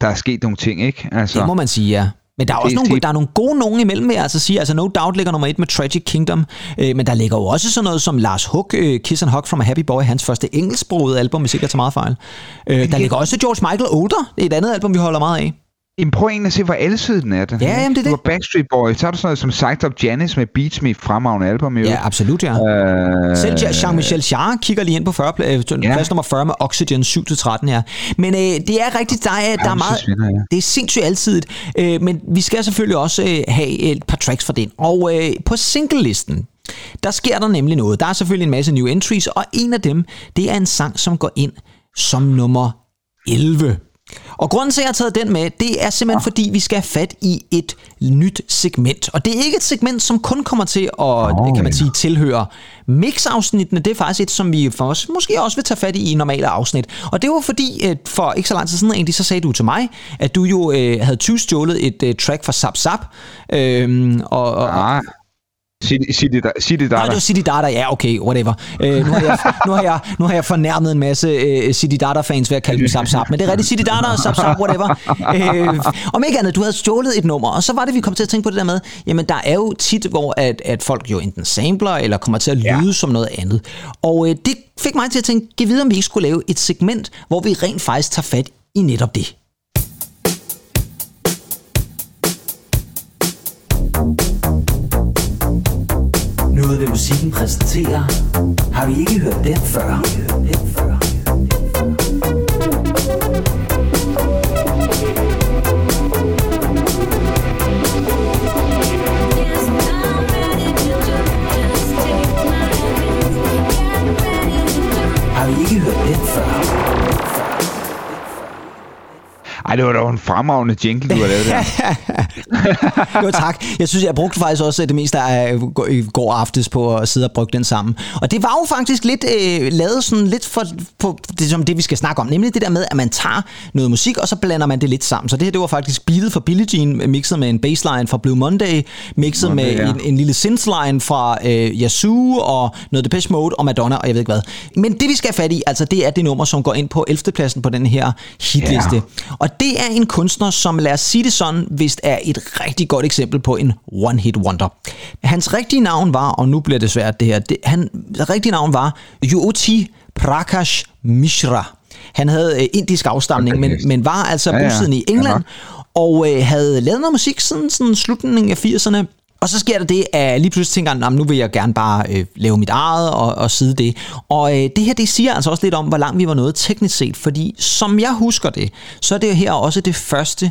der er sket nogle ting, ikke? Altså, Det må man sige, ja. Men der er også nogle, det- der er nogle gode nogen imellem, jeg altså sige. Altså No Doubt ligger nummer et med Tragic Kingdom, øh, men der ligger jo også sådan noget som Lars Hug, øh, Kiss and Hug from a Happy Boy, hans første engelsksprogede album, hvis ikke jeg tager meget fejl. Øh, der ligger også George Michael Older, det er et andet album, vi holder meget af. Jamen, prøv egentlig at se, hvor alsidig den er. Den Ja, her. jamen, det er Du det. har Backstreet Boys, så har du sådan noget som Psyched Up Janice med Beats Me fremragende album. øvrigt. Ja, absolut, ja. Øh, Selv Ja- Jean-Michel Jarre kigger lige ind på 40, pla- øh, plads nummer 40 med Oxygen 7-13 her. Men øh, det er rigtigt, der er, der er meget... ja. Det er sindssygt alsidigt, øh, men vi skal selvfølgelig også øh, have et par tracks fra den. Og øh, på singlelisten, der sker der nemlig noget. Der er selvfølgelig en masse new entries, og en af dem, det er en sang, som går ind som nummer 11. Og grunden til, at jeg har taget den med, det er simpelthen fordi, vi skal have fat i et nyt segment. Og det er ikke et segment, som kun kommer til at, oh, kan man sige, tilhøre mix-afsnittene. Det er faktisk et, som vi for os måske også vil tage fat i i normale afsnit. Og det var fordi, for ikke så lang tid siden egentlig, så sagde du til mig, at du jo øh, havde tyvstjålet et øh, track fra Zap Zap. Øhm, og, og, Ah, sig det der. Sig det. Nej, var City Data. Ja, okay, whatever. Øh, nu, har jeg, nu, har jeg, nu har jeg fornærmet en masse øh, City Data-fans ved at kalde dem Zap Zap. Men det er rigtigt, City Data og Zap Zap, whatever. Øh, om ikke andet, du havde stjålet et nummer, og så var det, vi kom til at tænke på det der med, jamen der er jo tit, hvor at, at folk jo enten sampler, eller kommer til at lyde ja. som noget andet. Og øh, det fik mig til at tænke, giv videre, om vi ikke skulle lave et segment, hvor vi rent faktisk tager fat i netop det. Musikken præsenterer. Har vi ikke hørt den før? Ej, det var da en fremragende jingle, du har lavet der. Jo tak. Jeg synes, jeg brugte faktisk også det meste af i går aftes på at sidde og brygge den sammen. Og det var jo faktisk lidt øh, lavet sådan lidt for, på det, som det, vi skal snakke om. Nemlig det der med, at man tager noget musik, og så blander man det lidt sammen. Så det her, det var faktisk beatet fra Billie Jean, mixet med en bassline fra Blue Monday, mixet Monday, med ja. en, en lille synthline fra øh, Yazoo, og noget Depeche Mode, og Madonna, og jeg ved ikke hvad. Men det, vi skal have fat i, altså det er det nummer, som går ind på 11. pladsen på den her hitliste. Ja. Og det er en kunstner, som lad os sige det sådan, vist er et rigtig godt eksempel på en one-hit wonder. Hans rigtige navn var, og nu bliver det svært det her, det, han rigtige navn var Jyoti Prakash Mishra. Han havde øh, indisk afstamning, men, men var altså Ja, ja. bosiddende i England, nok. og øh, havde lavet noget musik siden sådan slutningen af 80'erne. Og så sker der det, at lige pludselig tænker han, nu vil jeg gerne bare øh, lave mit eget og, og sidde det. Og øh, det her, det siger altså også lidt om, hvor langt vi var nået teknisk set, fordi som jeg husker det, så er det her også det første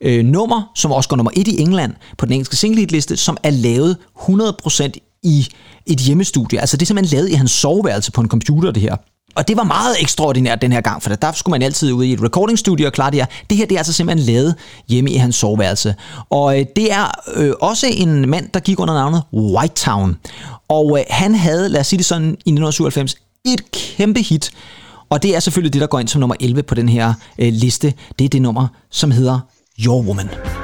øh, nummer, som også går nummer et i England på den engelske single liste, som er lavet 100% i et hjemmestudie. Altså det er simpelthen lavet i hans soveværelse på en computer, det her. Og det var meget ekstraordinært den her gang, for der skulle man altid ud i et recordingstudio og klare det her. Det her det er altså simpelthen lavet hjemme i hans soveværelse. Og øh, det er øh, også en mand, der gik under navnet White Town. Og øh, han havde, lad os sige det sådan, i 1997 et kæmpe hit. Og det er selvfølgelig det, der går ind som nummer 11 på den her øh, liste. Det er det nummer, som hedder Your Woman.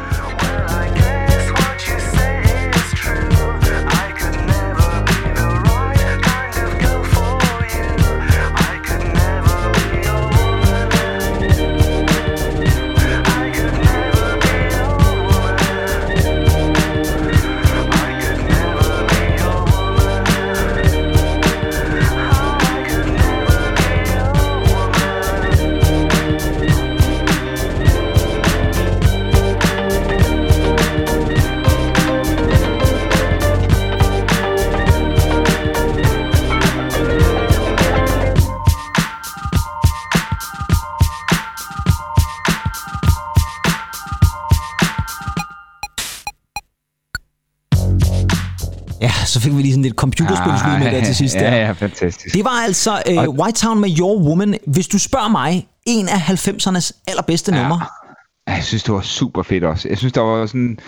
Vi lige sådan lidt computerspilslyd med der til sidst. der. Ah, Ja, ja, fantastisk. Det var altså øh, White Town med Your Woman. Hvis du spørger mig, en af 90'ernes allerbedste ja. numre. Jeg synes, det var super fedt også. Jeg synes, der var sådan...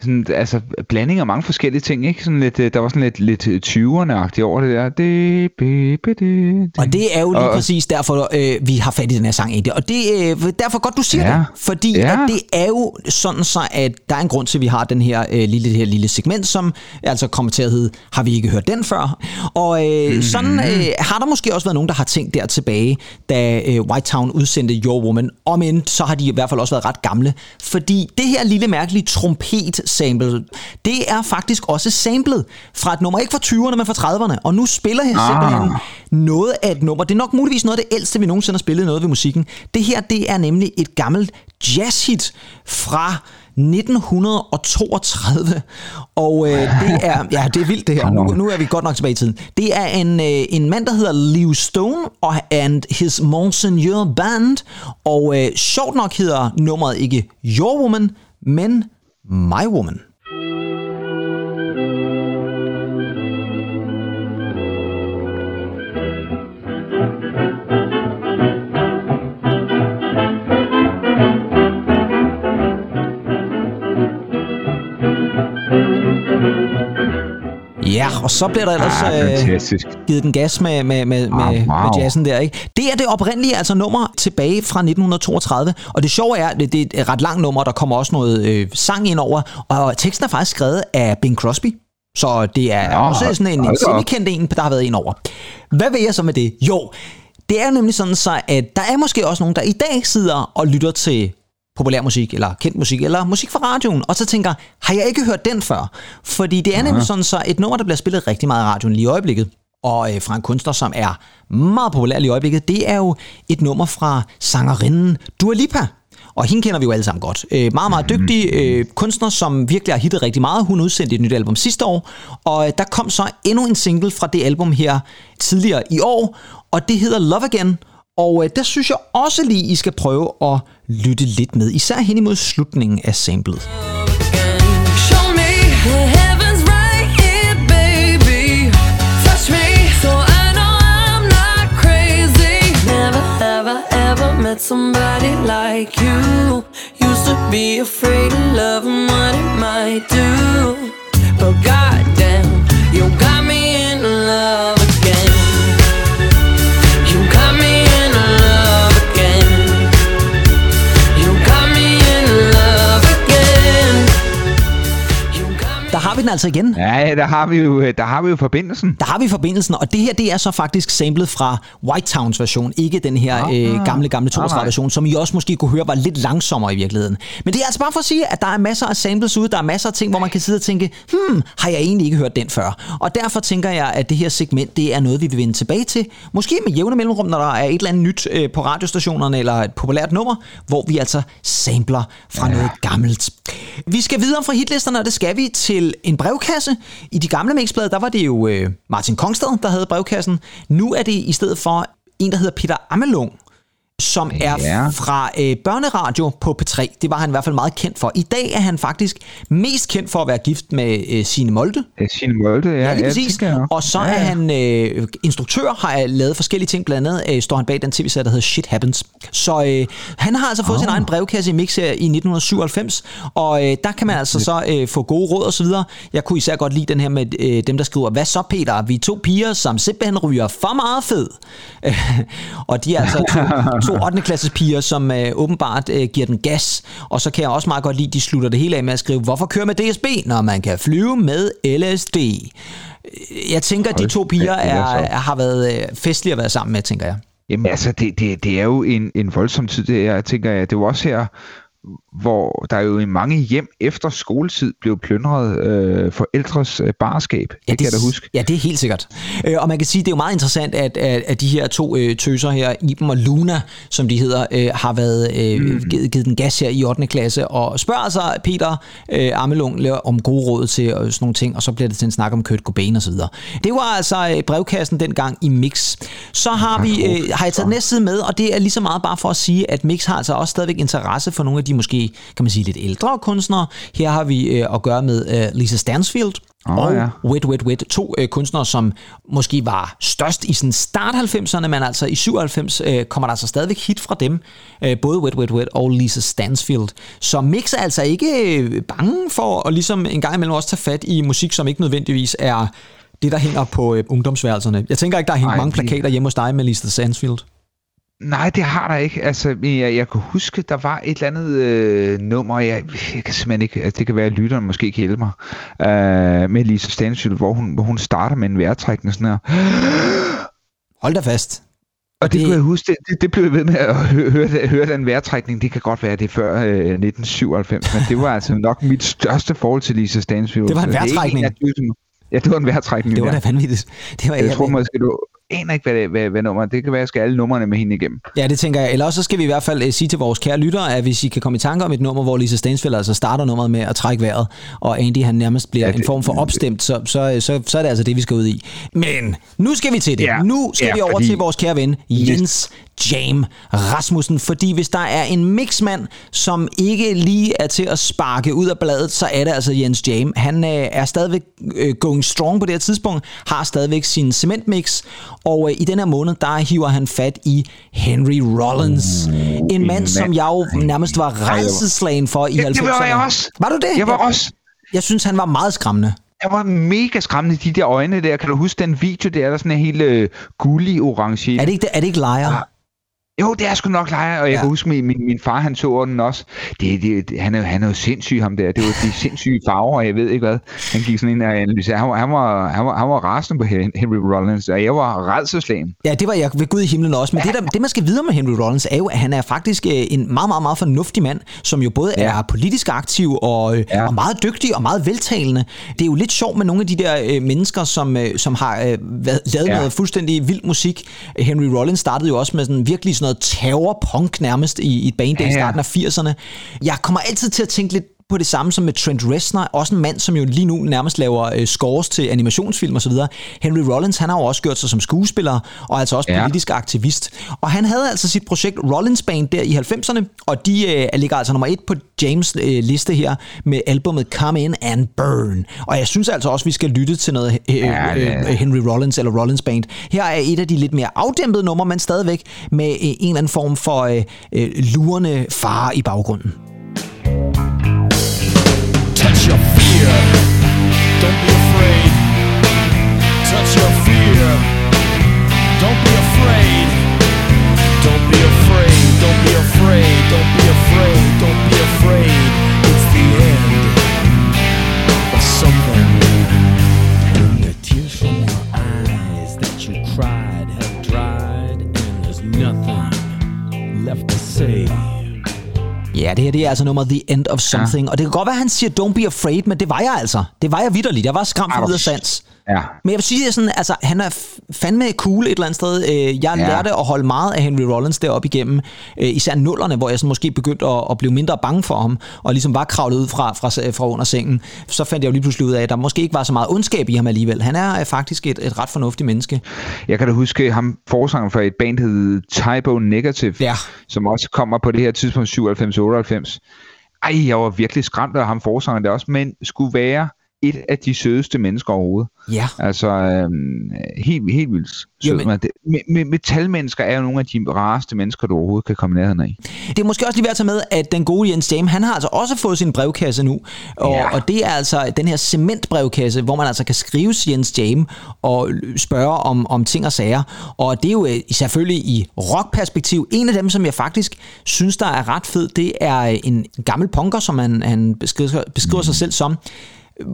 Sådan, altså, blanding af mange forskellige ting, ikke? Sådan lidt, øh, der var sådan lidt, lidt 20'erne-agtigt over det der. Det, be, be, det, Og det er jo lige Og- præcis derfor, øh, vi har fat i den her sang egentlig. Og det er øh, derfor godt, du siger Ja. det. Fordi Ja. at det er jo sådan så, at der er en grund til, at vi har den her, øh, lille, det her lille segment, som altså kommer til at hedde, har vi ikke hørt den før? Og øh, Mhm. sådan øh, har der måske også været nogen, der har tænkt der tilbage, da øh, White Town udsendte Your Woman. Om end, så har de i hvert fald også været ret gamle. Fordi det her lille mærkelige trompet-sample, det er faktisk også samlet fra et nummer, ikke fra 20'erne, men fra 30'erne. Og nu spiller jeg simpelthen noget af et nummer. Det er nok muligvis noget af det ældste, vi nogensinde har spillet noget ved musikken. Det her, det er nemlig et gammelt jazzhit fra 1932. Og øh, det er, ja, det er vildt det her. Nu, nu er vi godt nok tilbage i tiden. Det er en, øh, en mand, der hedder Leo Stone og and his Monseigneur Band. Og øh, sjovt nok hedder nummeret ikke Your Woman, men My Woman. Og så bliver der ellers Ah, øh, fantastisk. givet den gas med, med, med, med, Ah, wow. med jazzen der. Ikke? Det er det oprindelige altså nummer tilbage fra 1932, og det sjove er, at det, det er et ret langt nummer, der kommer også noget øh, sang ind over, og teksten er faktisk skrevet af Bing Crosby. Så det er Nå, også sådan en, en semi-kendt en, der har været ind over. Hvad vil jeg så med det? Jo, det er nemlig sådan så, at der er måske også nogen, der i dag sidder og lytter til populær musik, eller kendt musik, eller musik fra radioen, og så tænker, har jeg ikke hørt den før? Fordi det er nemlig sådan så et nummer, der bliver spillet rigtig meget i radioen lige i øjeblikket, og øh, fra en kunstner, som er meget populær lige i øjeblikket, det er jo et nummer fra sangerinden Dua Lipa. Og hende kender vi jo alle sammen godt. Øh, meget, meget dygtig øh, kunstner, som virkelig har hittet rigtig meget. Hun udsendte et nyt album sidste år, og øh, der kom så endnu en single fra det album her tidligere i år, og det hedder Love Again, og øh, der synes jeg også lige, I skal prøve at lytte lidt med, især hen imod slutningen af samlet. Show me met somebody like you. Used to be afraid of love and what it might do. But goddamn, you got me in love har vi den altså igen. Ja, der har vi jo, der har vi jo forbindelsen. Der har vi forbindelsen, og det her det er så faktisk samlet fra White Towns version, ikke den her øh, gamle, gamle 32 nej. version, som I også måske kunne høre var lidt langsommere i virkeligheden. Men det er altså bare for at sige, at der er masser af samples ude, der er masser af ting, hvor man kan sidde og tænke, hmm, har jeg egentlig ikke hørt den før? Og derfor tænker jeg, at det her segment, det er noget, vi vil vende tilbage til. Måske med jævne mellemrum, når der er et eller andet nyt øh, på radiostationerne, eller et populært nummer, hvor vi altså sampler fra ja. noget gammelt. Vi skal videre fra hitlisterne, og det skal vi til en brevkasse. I de gamle mixblade, der var det jo øh, Martin Kongsted, der havde brevkassen. Nu er det i stedet for en, der hedder Peter Amelung, som er Ja. fra øh, børneradio på P3. Det var han i hvert fald meget kendt for. I dag er han faktisk mest kendt for at være gift med øh, Signe Molde. Ja, Signe Molde, ja. Ja, lige præcis. Og så Ja, er ja. han øh, instruktør, har lavet forskellige ting. Blandt andet øh, står han bag den tv-serie, der hedder Shit Happens. Så øh, han har altså fået Ah. sin egen brevkasse i Mix i 1997. Og øh, der kan man altså så øh, få gode råd og så videre. Jeg kunne især godt lide den her med øh, dem, der skriver, hvad så Peter? Vi er to piger, som simpelthen ryger for meget fed. Og de er altså to, to 8. klasses piger, som øh, åbenbart øh, giver den gas. Og så kan jeg også meget godt lide, at de slutter det hele af med at skrive, hvorfor køre med DSB, når man kan flyve med LSD? Jeg tænker, at de to piger er er, så. har været øh, festlige at være sammen med, tænker jeg. Jamen altså, det, det, det er jo en, en voldsom tid, det her, tænker jeg. Det er jo også her, hvor der jo i mange hjem efter skoletid blev plyndret øh, forældres øh, barskab. Det, det kan jeg da huske. Ja, det er helt sikkert. Øh, og man kan sige, det er jo meget interessant, at, at, at de her to øh, tøser her, Iben og Luna, som de hedder, øh, har været øh, mm. givet, givet den gas her i 8. klasse, og spørger altså Peter øh, Amelung om gode råd til og sådan nogle ting, og så bliver det til en snak om Kurt Cobain og så videre. Det var altså øh, brevkassen dengang i Mix. Så har, vi, øh, har jeg taget næste side med, og det er lige så meget bare for at sige, at Mix har altså også stadigvæk interesse for nogle af de måske, kan man sige, lidt ældre kunstnere. Her har vi øh, at gøre med øh, Lisa Stansfield, Åh, og ja. Wet Wet Wet. To øh, kunstnere, som måske var størst i sådan start 90'erne, men altså i 97 øh, kommer der altså stadigvæk hit fra dem. Øh, både Wet Wet Wet og Lisa Stansfield. Så Mix er altså ikke øh, bange for at ligesom en gang imellem også tage fat i musik, som ikke nødvendigvis er det, der hænger på øh, ungdomsværelserne. Jeg tænker ikke, der er hængt Ej, mange plakater hjemme hos dig med Lisa Stansfield. Nej, det har der ikke. Altså, jeg, jeg kan huske, der var et eller andet øh, nummer, jeg, jeg kan simpelthen ikke, altså, det kan være, at lytteren måske kan hjælpe mig, øh, med Lisa Stansfield, hvor hun, hvor hun starter med en vejrtrækning sådan her. Hold da fast. Og det, det- det kunne jeg huske, det, det, blev jeg ved med at høre, høre, høre den vejrtrækning. Det kan godt være, det før øh, 1997, men det var altså nok mit største forhold til Lisa Stansfield. Det var en vejrtrækning. jeg Ja, det var en vejrtrækning. Det var da vanvittigt. Det var, Jeg tror måske, du, aner ikke, hvad, det, hvad, hvad nummer Det kan være, at jeg skal alle numrene med hende igennem. Ja, det tænker jeg. Eller også så skal vi i hvert fald øh, sige til vores kære lyttere, at hvis I kan komme i tanke om et nummer, hvor Lisa Stansfield altså starter nummeret med at trække vejret, og Andy han nærmest bliver Ja, ja, det- en form for opstemt, så, så, så, så er det altså det, vi skal ud i. Men nu skal vi til det. Ja, nu skal ja, vi over fordi- til vores kære ven, Jens Jam Rasmussen. Fordi hvis der er en mixmand, som ikke lige er til at sparke ud af bladet, så er det altså Jens Jam. Han øh, er stadigvæk øh, going strong på det her tidspunkt, har stadigvæk sin cementmix, og øh, i den her måned, der hiver han fat i Henry Rollins. en mand, som jeg jo nærmest var redselslagen for i Ja, 90'erne. det var jeg også. Var du det? Jeg var også. Jeg synes, han var meget skræmmende. Jeg var mega skræmmende, de der øjne der. Kan du huske den video der? Der er sådan en helt øh, gullig orange. Er det ikke, er det ikke Liar? Jo, det er sgu nok lejer, og jeg Ja. ja. kan huske, min, min, min far, han så den også. Det, det, han, er, han er jo sindssyg, ham der. Det var de sindssyge farver, og jeg ved ikke hvad. Han gik sådan ind og analyserede. Han var, han var, han var, han var rasende på Hen- Henry Rollins, og jeg var redselslagen. Ja, det var jeg ved Gud i himlen også. Men det, der, det, man skal vide med Henry Rollins, er jo, at han er faktisk øh, en meget, meget, meget fornuftig mand, som jo både ja. Ja. er politisk aktiv og, ja. Ja. og meget dygtig og meget veltalende. Det er jo lidt sjovt med nogle af de der øh, mennesker, som, øh, som har øh, været, lavet ja. Ja. noget fuldstændig vild musik. Henry Rollins startede jo også med sådan virkelig sådan noget terror-punk nærmest i, i et band i Ja, ja. starten af 80'erne. Jeg kommer altid til at tænke lidt på det samme som med Trent Reznor, også en mand, som jo lige nu nærmest laver øh, scores til animationsfilm osv. Henry Rollins, han har jo også gjort sig som skuespiller, og altså også Ja. politisk aktivist. Og han havde altså sit projekt Rollins Band der i 90'erne, og de øh, ligger altså nummer et på James øh, liste her med albumet Come In and Burn. Og jeg synes altså også, vi skal lytte til noget øh, Ja, øh, øh, Henry Rollins eller Rollins Band. Her er et af de lidt mere afdæmpede numre, men stadigvæk med øh, en eller anden form for øh, øh, lurende fare i baggrunden. Don't be afraid. Touch your fear. Don't be afraid. Don't be afraid. Don't be afraid. Don't be afraid. Don't be afraid. Ja, det her det er altså nummer The End of Something. Ja. Og det kan godt være, at han siger, don't be afraid, men det var jeg altså. Det var jeg vidderligt. Jeg var skræmt videre hvor- sans. Ja. Men jeg vil sige, sådan, altså, han er fandme cool et eller andet sted. Øh, Jeg ja. Lærte at holde meget af Henry Rollins deroppe igennem. Øh, Især nullerne, hvor jeg sådan måske begyndte at, at blive mindre bange for ham, og ligesom var kravlet ud fra, fra, fra under sengen. Så fandt jeg jo lige pludselig ud af, at der måske ikke var så meget ondskab i ham alligevel. Han er faktisk et, et ret fornuftigt menneske. Jeg kan da huske ham forsanger for et band, der hed Typo Negative, Ja. som også kommer på det her tidspunkt 97-98. Ej, jeg var virkelig skræmt af ham forsanger der også, men skulle være et af de sødeste mennesker overhovedet. Ja. Altså, øhm, helt, helt vildt sød. Jamen- Jamen. Det, me, me, metalmennesker er jo nogle af de rareste mennesker, du overhovedet kan komme nærheden af. Det er måske også lige værd at tage med, at den gode Jens Jam, han har altså også fået sin brevkasse nu. Og, ja. Og det er altså den her cementbrevkasse, hvor man altså kan skrive Jens Jam og spørge om, om ting og sager. Og det er jo øh, selvfølgelig i rockperspektiv. En af dem, som jeg faktisk synes, der er ret fed, det er øh, en gammel punker, som han, han beskriver, beskriver sig selv som.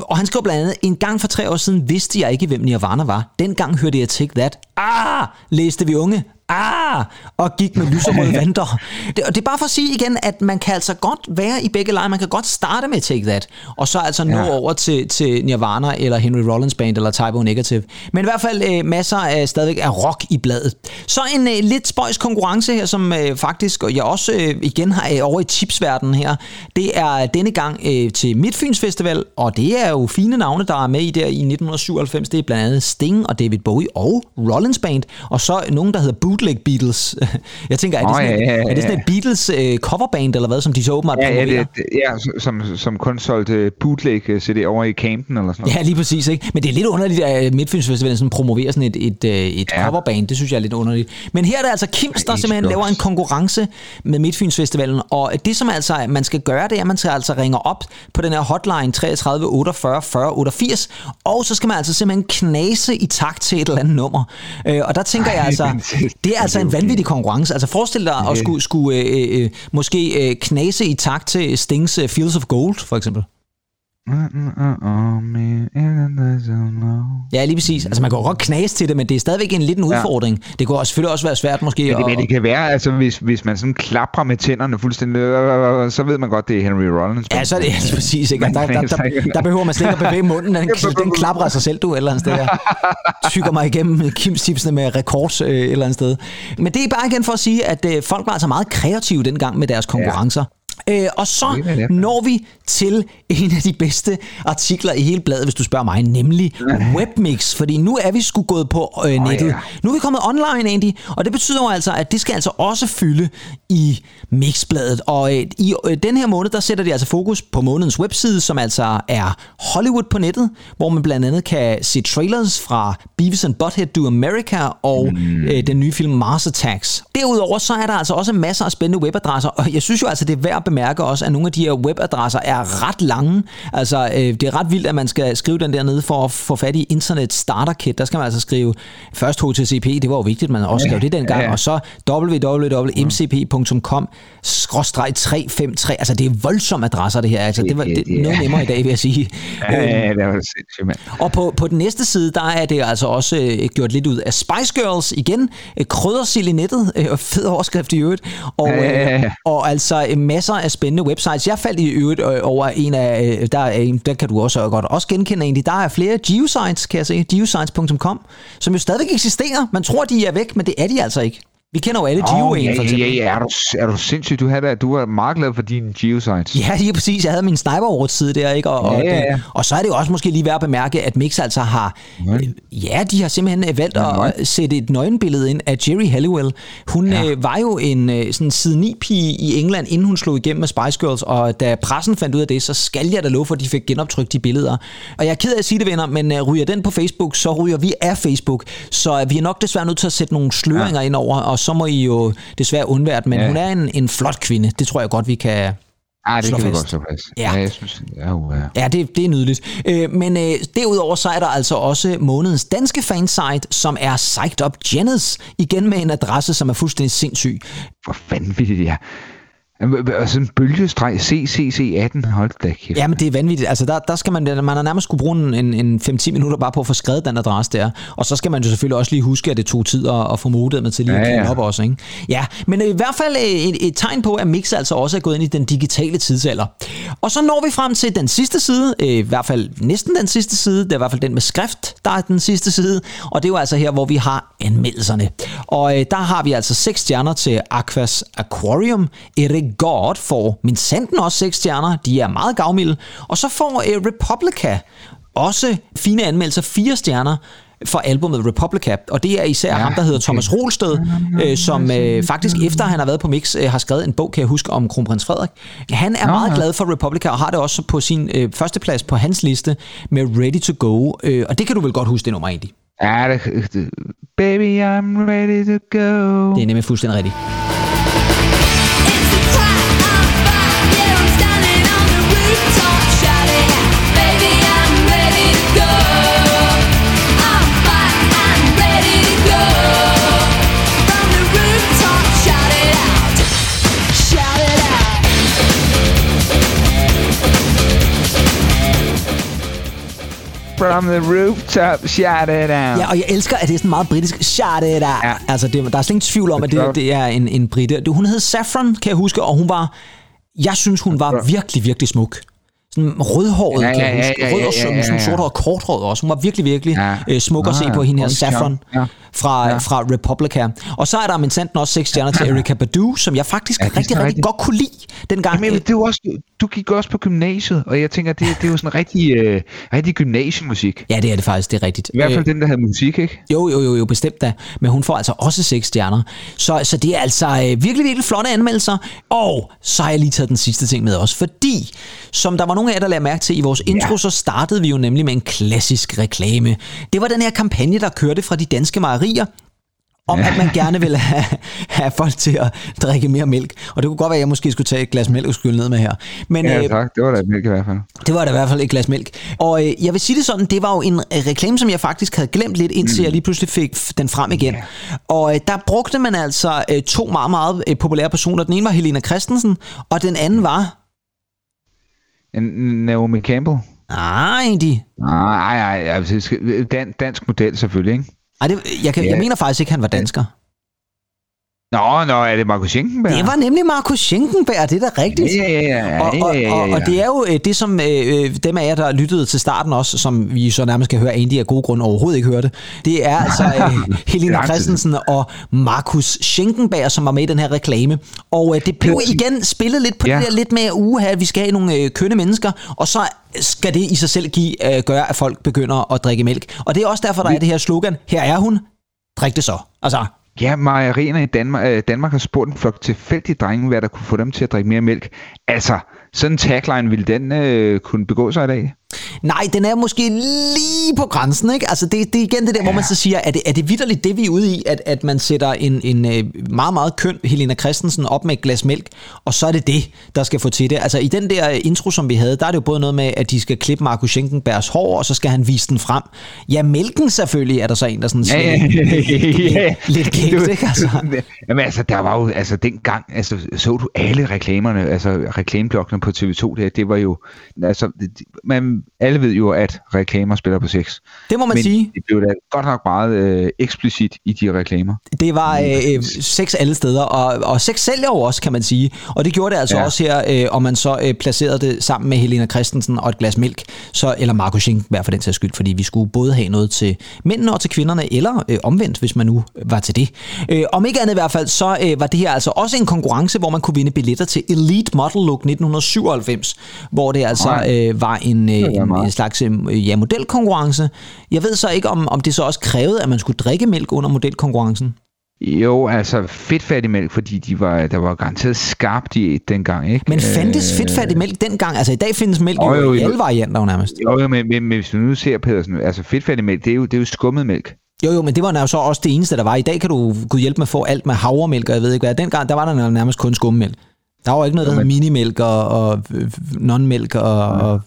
Og han skrev blandt andet, en gang for tre år siden vidste jeg ikke, hvem Nirvana var. Dengang hørte jeg Take That. Ah, læste vi unge. Ah, og gik med lyserøde vanter. Det, og det er bare for at sige igen, at man kan altså godt være i begge lejre. Man kan godt starte med Take That, og så altså nå Ja. over til, til Nirvana, eller Henry Rollins Band, eller Typo Negative. Men i hvert fald øh, masser af stadigvæk af rock i bladet. Så en øh, lidt spøjs konkurrence her, som øh, faktisk, og jeg også øh, igen har øh, over i tipsverdenen her, det er denne gang øh, til Midtfyns Festival, og det er jo fine navne, der er med i der i 1997. Det er blandt andet Sting og David Bowie og Rollins Band, og så nogen, der hedder Bootleg Beatles. Jeg tænker, er det sådan, ja, et, ja, ja, er det sådan ja. et Beatles øh, coverband, eller hvad, som de så åbenbart Ja, ja, promoverer? det, det- ja som, som kun solgte bootleg øh, CD over i Camden eller sådan noget. Ja, lige præcis. Ikke? Men det er lidt underligt, at Midtfyns Festival sådan promoverer sådan et, et, øh, et ja. Ja. coverband. Det synes jeg er lidt underligt. Men her er det altså Kims, der simpelthen laver en konkurrence med Midtfyns Festivalen. Og det, som altså man skal gøre, det er, at man skal altså ringe op på den her hotline 33 48 40 88. Og så skal man altså simpelthen knase i takt til et eller andet nummer. Øh, Og der tænker Ej, jeg altså, det- det er altså er en okay. vanvittig konkurrence. Altså forestil dig at skulle, skulle øh, øh, måske øh, knase i takt til Stings øh, Fields of Gold, for eksempel. Ja, lige præcis. Altså, man kan jo godt knase til det, men det er stadigvæk en lidt en Ja. udfordring. Det kunne også, selvfølgelig også være svært måske. Men det, men det kan være, altså, hvis, hvis man sådan klapper med tænderne fuldstændig, øh, så ved man godt, det er Henry Rollins. Ja, så er det lige præcis. Ikke? Der, der, der, der, behøver man slet ikke at bevæge munden. Den, den klapper af sig selv, du, et eller andet sted. Jeg tykker mig igennem Kims tipsene med rekord øh, et eller andet sted. Men det er bare igen for at sige, at øh, folk var altså meget kreative dengang med deres konkurrencer. Øh, og så når vi til en af de bedste artikler i hele bladet, hvis du spørger mig, nemlig Webmix. Fordi nu er vi sgu gået på øh, nettet. ja. Nu er vi kommet online, Andy, og det betyder jo altså, at det skal altså også fylde i Mixbladet. Og øh, i øh, den her måned, der sætter de altså fokus på månedens webside, som altså er Hollywood på nettet, hvor man blandt andet kan se trailers fra Beavis and Butthead Do America og mm. øh, den nye film Mars Attacks. Derudover så er der altså også masser af spændende webadresser, og jeg synes jo altså, det er værd bemærke også, at nogle af de her webadresser er ret lange. Altså, øh, det er ret vildt, at man skal skrive den der nede for at få fat i Internet Starter Kit. Der skal man altså skrive først HTTP, det var jo vigtigt, man også skrev det dengang, ja. og så www.mcp.com 353. Altså, det er voldsomme adresser, det her. Altså, det var det, det- noget nemmere i dag, vil jeg sige. Ja, ja, det var sindssygt, mand. Og på, på den næste side, der er det altså også øh, gjort lidt ud af Spice Girls. Igen, øh, kryddersild i nettet. Øh, og fed overskrift i øvrigt. Og, øh, og altså øh, masser af spændende websites. Jeg faldt i øvrigt øh, over en af, øh, der, er en, der kan du også øh, godt også genkende egentlig. Der er flere geosites, kan jeg se. Geosites.com, som jo stadigvæk eksisterer. Man tror, de er væk, men det er de altså ikke. Vi kender jo alle Åh, GeoWayne, ja, for ja, eksempel. ja, ja, er du, er du sindssyg? Du, havde, du var meget glad for dine geosites. Ja, lige præcis. Jeg havde min sniper side der, ikke? Og, og, Ja, ja, ja. det- og så er det jo også måske lige værd at bemærke, at Mix altså har... Nej. Ja, de har simpelthen øh, valgt Ja, at sætte et nøgenbillede ind af Jerry Halliwell. Hun ja. øh, var jo en øh, sådan side 9 pige i England, inden hun slog igennem med Spice Girls, og da pressen fandt ud af det, så skal jeg da love for, at de fik genoptrykt de billeder. Og jeg er ked af at sige det, venner, men øh, ryger den på Facebook, så ryger vi af Facebook. Så øh, vi er nok desværre nødt til at sætte nogle sløringer ja. ind over, og så må I jo desværre undvære det. Men Ja. hun er en, en flot kvinde. Det tror jeg godt, vi kan Ah, det kan vi godt slå fast. Ja. ja jeg synes, ja, uh, ja. Ja, det, det er nydeligt. Øh, men øh, derudover så er der altså også månedens danske fansite, som er Psyched Up Jennings. Igen med en adresse, som er fuldstændig sindssyg. Hvor vanvittigt det er. Og sådan en bølgestreg CCC18, hold da kæft. Ja, men det er vanvittigt. Altså, der, der skal man, man har nærmest skulle bruge en, en, en 5-10 minutter bare på at få skrevet den adresse der. Og så skal man jo selvfølgelig også lige huske, at det tog tid at, at få modet med til lige at Ja, ja, op også. Ikke? Ja, men i hvert fald øh, et, et tegn på, at Mix altså også er gået ind i den digitale tidsalder. Og så når vi frem til den sidste side, øh, i hvert fald næsten den sidste side, det er i hvert fald den med skrift, der er den sidste side, og det er jo altså her, hvor vi har anmeldelserne. Og øh, der har vi altså seks stjerner til Aquas Aquarium. Eric God får min sanden også seks stjerner, de er meget gavmilde. Og så får øh, Republica også fine anmeldelser, fire stjerner for albumet Republica, og det er især ja, ham, der hedder Thomas Rolsted, øh, som øh, faktisk efter han har været på Mix, øh, har skrevet en bog, kan jeg huske, om kronprins Frederik. Han er Nå, meget ja. glad for Republica, og har det også på sin øh, førsteplads på hans liste med Ready to Go, øh, og det kan du vel godt huske det nummer egentlig. Ja, det, det, baby, I'm ready to go. Det er nemlig fuldstændig rigtigt. From the rooftop, shout it out. Ja, og jeg elsker, at det er sådan meget britisk. Shout it out. Ja. Altså, det, der er slet ingen tvivl om, at det, det er en, en brite. Hun hed Saffron, kan jeg huske, og hun var... Jeg synes, hun var virkelig, virkelig smuk. Rødhåret, Ja, ja, jeg huske. ja, ja, Rød og ja, sådan, ja, sådan ja. sorthåret, korthåret også. Hun var virkelig, virkelig Ja. øh, smuk at se på hende her, Saffron, Ja. fra, Ja. fra Republica. Og så er der min sandt også seks stjerner til Erika Badu, som jeg faktisk Ja, ja, rigtig, rigtig rigtigt. godt kunne lide dengang. Jamen, det jo også, du, gik også på gymnasiet, og jeg tænker, det, det er jo sådan rigtig, øh, rigtig gymnasiemusik. Ja, det er det faktisk, det er rigtigt. I hvert fald Øh, den, der havde musik, ikke? Jo, jo, jo, jo, bestemt da. Men hun får altså også seks stjerner. Så, så det er altså øh, virkelig, virkelig flotte anmeldelser. Og så har jeg lige taget den sidste ting med også, fordi som der var nogle af jer, der lagde mærke til i vores intro, så startede vi jo nemlig med en klassisk reklame. Det var den her kampagne, der kørte fra de danske mejerier, om at man gerne ville have, have folk til at drikke mere mælk. Og det kunne godt være, at jeg måske skulle tage et glas mælk og skylle ned med her. Men, Ja, øh, tak. Det var da et mælk i hvert fald. det var da i hvert fald et glas mælk. Og øh, jeg vil sige det sådan, det var jo en reklame, som jeg faktisk havde glemt lidt, indtil mm. jeg lige pludselig fik den frem igen. Yeah. Og øh, der brugte man altså øh, to meget, meget øh, populære personer. Den ene var Helena Christensen, og den anden var... Naomi Campbell. Nej, egentlig. Nej, nej, altså, skal- dan, dansk model selvfølgelig, ikke? Ej, det, jeg, kan, Ja. jeg mener faktisk ikke, han var dansker. Nå, nå, er det Markus Schenkenberg? Det var nemlig Markus Schenkenberg, det er da rigtigt. Ja, ja, ja, og, og, og, og det er jo øh, det, som øh, dem af jer, der lyttede til starten også, som vi så nærmest kan høre, Andy af gode grunde overhovedet ikke hørte. Det er altså øh, Helena Christensen og Markus Schenkenberg, som var med i den her reklame. Og øh, det blev igen spillet lidt på Ja. det der lidt med, uha, at vi skal have nogle øh, kønne mennesker, og så skal det i sig selv give, øh, gøre, at folk begynder at drikke mælk. Og det er også derfor, der er det her slogan, her er hun, drik det så. Altså, Ja, mejerierne i Danmark, øh, Danmark har spurgt en flok tilfældige drenge, hvad der kunne få dem til at drikke mere mælk. Altså, sådan en tagline ville den øh, kunne begå sig i dag. Nej, den er måske lige på grænsen, ikke? Altså, det, det er igen det der, ja. hvor man så siger, er det, er det vidderligt det, vi er ude i, at, at man sætter en, en øh, meget, meget køn Helena Christensen op med et glas mælk, og så er det det, der skal få til det. Altså, i den der intro, som vi havde, der er det jo både noget med, at de skal klippe Markus Schenkenbergs hår, og så skal han vise den frem. Ja, mælken selvfølgelig, er der så en, der sådan siger, ja. lidt kægt, ikke? Altså. Jamen altså, der var jo, altså dengang, altså så du alle reklamerne, altså reklameblokkene på TV2, det, det var jo, altså, man, alle ved jo, at reklamer spiller på sex. Det må man Men sige. det blev da godt nok meget øh, eksplicit i de reklamer. Det var øh, øh, sex alle steder, og, og sex sælger jo også, kan man sige. Og det gjorde det altså ja. Også her, øh, om man så øh, placerede det sammen med Helena Christensen og et glas mælk, så, eller Markus Schenkenberg for den sags skyld, fordi vi skulle både have noget til mændene og til kvinderne, eller øh, omvendt, hvis man nu var til det. Øh, om ikke andet i hvert fald, så øh, var det her altså også en konkurrence, hvor man kunne vinde billetter til Elite Model Look 1997, hvor det altså øh, var en, øh, en, en slags øh, ja, modelkonkurrence. Jeg ved så ikke, om, om det så også krævede, at man skulle drikke mælk under modelkonkurrencen. Jo, altså fedtfattig mælk, fordi de var, der var garanteret skarp diæt dengang, ikke? Men fandtes Øh, fedtfattig mælk dengang? Altså i dag findes mælk Jo, jo, i alle varianter nærmest. Jo, jo, men, men, men hvis du nu ser, Pedersen, altså fedtfattig mælk, det er jo, det er jo skummet mælk. Jo, jo, men det var jo så også det eneste, der var. I dag kan du gud hjælpe med at få alt med havremælk, og jeg ved ikke hvad. Dengang, der var der nærmest kun skummemælk. Der var jo ikke noget, der hed minimælk og, og øh, non-mælk og, og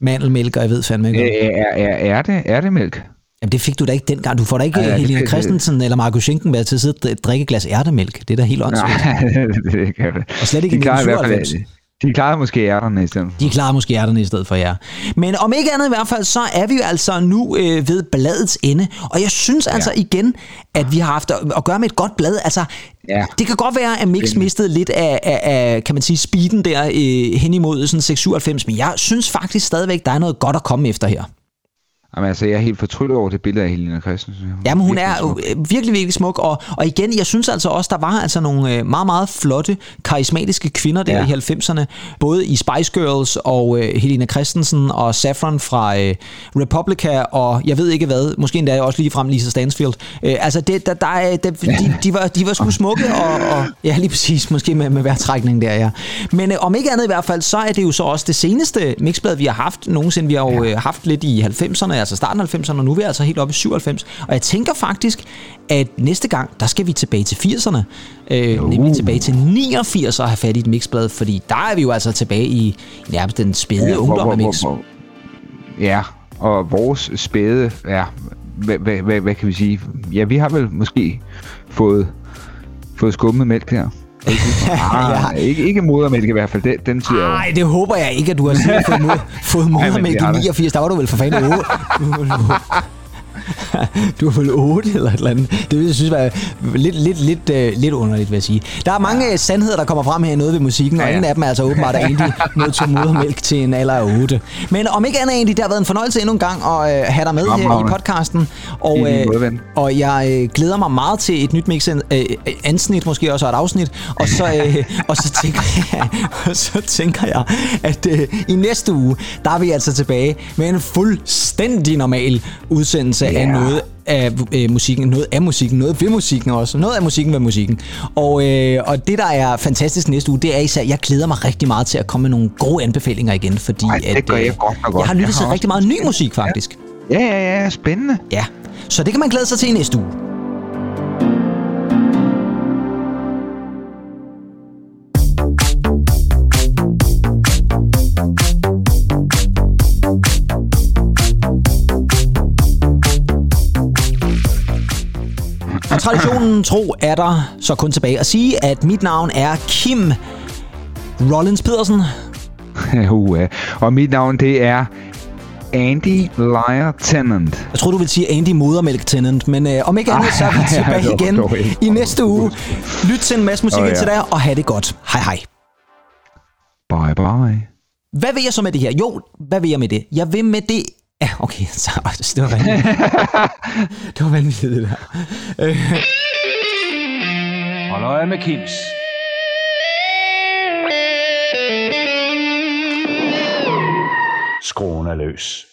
Mandelmælk, og jeg ved fandme ikke. Øh, er, er, er, det, er det mælk? Jamen det fik du da ikke dengang. Du får da ikke ja, øh, Helena det, Christensen det. eller Markus med til at sidde og drikke et glas ærtemælk. Det er da helt åndssvagt. Nej, det kan det. Og slet ikke det i 1997 de klarede måske ærterne i stedet. De klarer måske ærterne i stedet for jer. Men om ikke andet i hvert fald, så er vi jo altså nu øh, ved bladets ende. Og jeg synes ja. altså igen, at vi har haft at, at gøre med et godt blad. Altså, Ja. det kan godt være, at Mix mistede lidt af, af, af kan man sige, speeden der øh, hen imod sådan 697, men jeg synes faktisk stadigvæk, der er noget godt at komme efter her. Jamen, altså, jeg er helt fortryllet over det billede af Helena Christensen. Jamen, hun Virkelig er smuk. øh, virkelig, virkelig smuk. Og, og igen, jeg synes altså også, der var altså nogle øh, meget, meget flotte, karismatiske kvinder der Ja. ja. i 90'erne. Både i Spice Girls og øh, Helena Christensen og Saffron fra øh, Republica og jeg ved ikke hvad, måske endda også lige frem Lisa Stansfield. Øh, altså, det, der, der, er- der, de, de, var, de var sgu smukke, og, og ja, lige præcis, måske med, med værtrækning der, ja. Men øh, om ikke andet i hvert fald, så er det jo så også det seneste mixblad, vi har haft nogensinde. Vi har jo øh, haft lidt i 90'erne, altså starten af 90'erne, og nu er vi altså helt oppe i 97. Og jeg tænker faktisk, at næste gang, der skal vi tilbage til 80'erne. Øh, nemlig tilbage til 89 og have fat i et mixblad, fordi der er vi jo altså tilbage i nærmest den spæde ja, ungdom af mix. hvor- hvor- Ja, og vores spæde, ja, hvad, hvad, hvad, hvad kan vi sige? Ja, vi har vel måske fået, fået skummet mælk her. Ah, ikke, ikke modermælk i hvert fald, den, den siger Nej, det håber jeg ikke, at du har fået, mod, fået modermælk det i der. 89. Der var du vel for fanden 8. Du er vel 8 eller et eller andet. Det vil jeg synes var lidt, lidt, lidt, uh, lidt underligt, vil jeg sige. Der er mange ja. sandheder, der kommer frem her i noget ved musikken, og Ja, ja. en af dem er altså åbenbart, at Andy nødt til modermælk til en alder af 8. Men om ikke andet, Andy, det har været en fornøjelse endnu en gang at uh, have dig med her i podcasten. Og, øh, og jeg øh, glæder mig meget til et nyt mix, øh, ansnit måske også, og et afsnit. Og så, øh, og så, tænker, jeg, og så tænker jeg, at øh, i næste uge, der er vi altså tilbage med en fuldstændig normal udsendelse af Ja. noget af øh, musikken, noget af musikken, noget ved musikken også, noget af musikken ved musikken. Og, øh, og det, der er fantastisk næste uge, det er især, jeg glæder mig rigtig meget til at komme med nogle gode anbefalinger igen, fordi Ej, det at, gør jeg øh, godt nok jeg har lyttet til rigtig meget ny musik, faktisk. Ja, ja, ja, spændende. Ja, så det kan man glæde sig til i næste uge. Traditionen tro er der så kun tilbage at sige, at mit navn er Kim Rollins Pedersen. uh, og mit navn, det er Andy Liar Tennant. Jeg tror du vil sige Andy Modermælk Tennant, men øh, om ikke andet, så er vi tilbage igen dog i næste uge. Lyt til en masse musik oh, ja. til dig, og have det godt. Hej hej. Bye bye. Hvad vil jeg så med det her? Jo, hvad vil jeg med det? Jeg vil med det... Ja, okay, så, det var vanvittigt. det var vanvittigt, det der. Hold øje med Kims. Skruen er løs.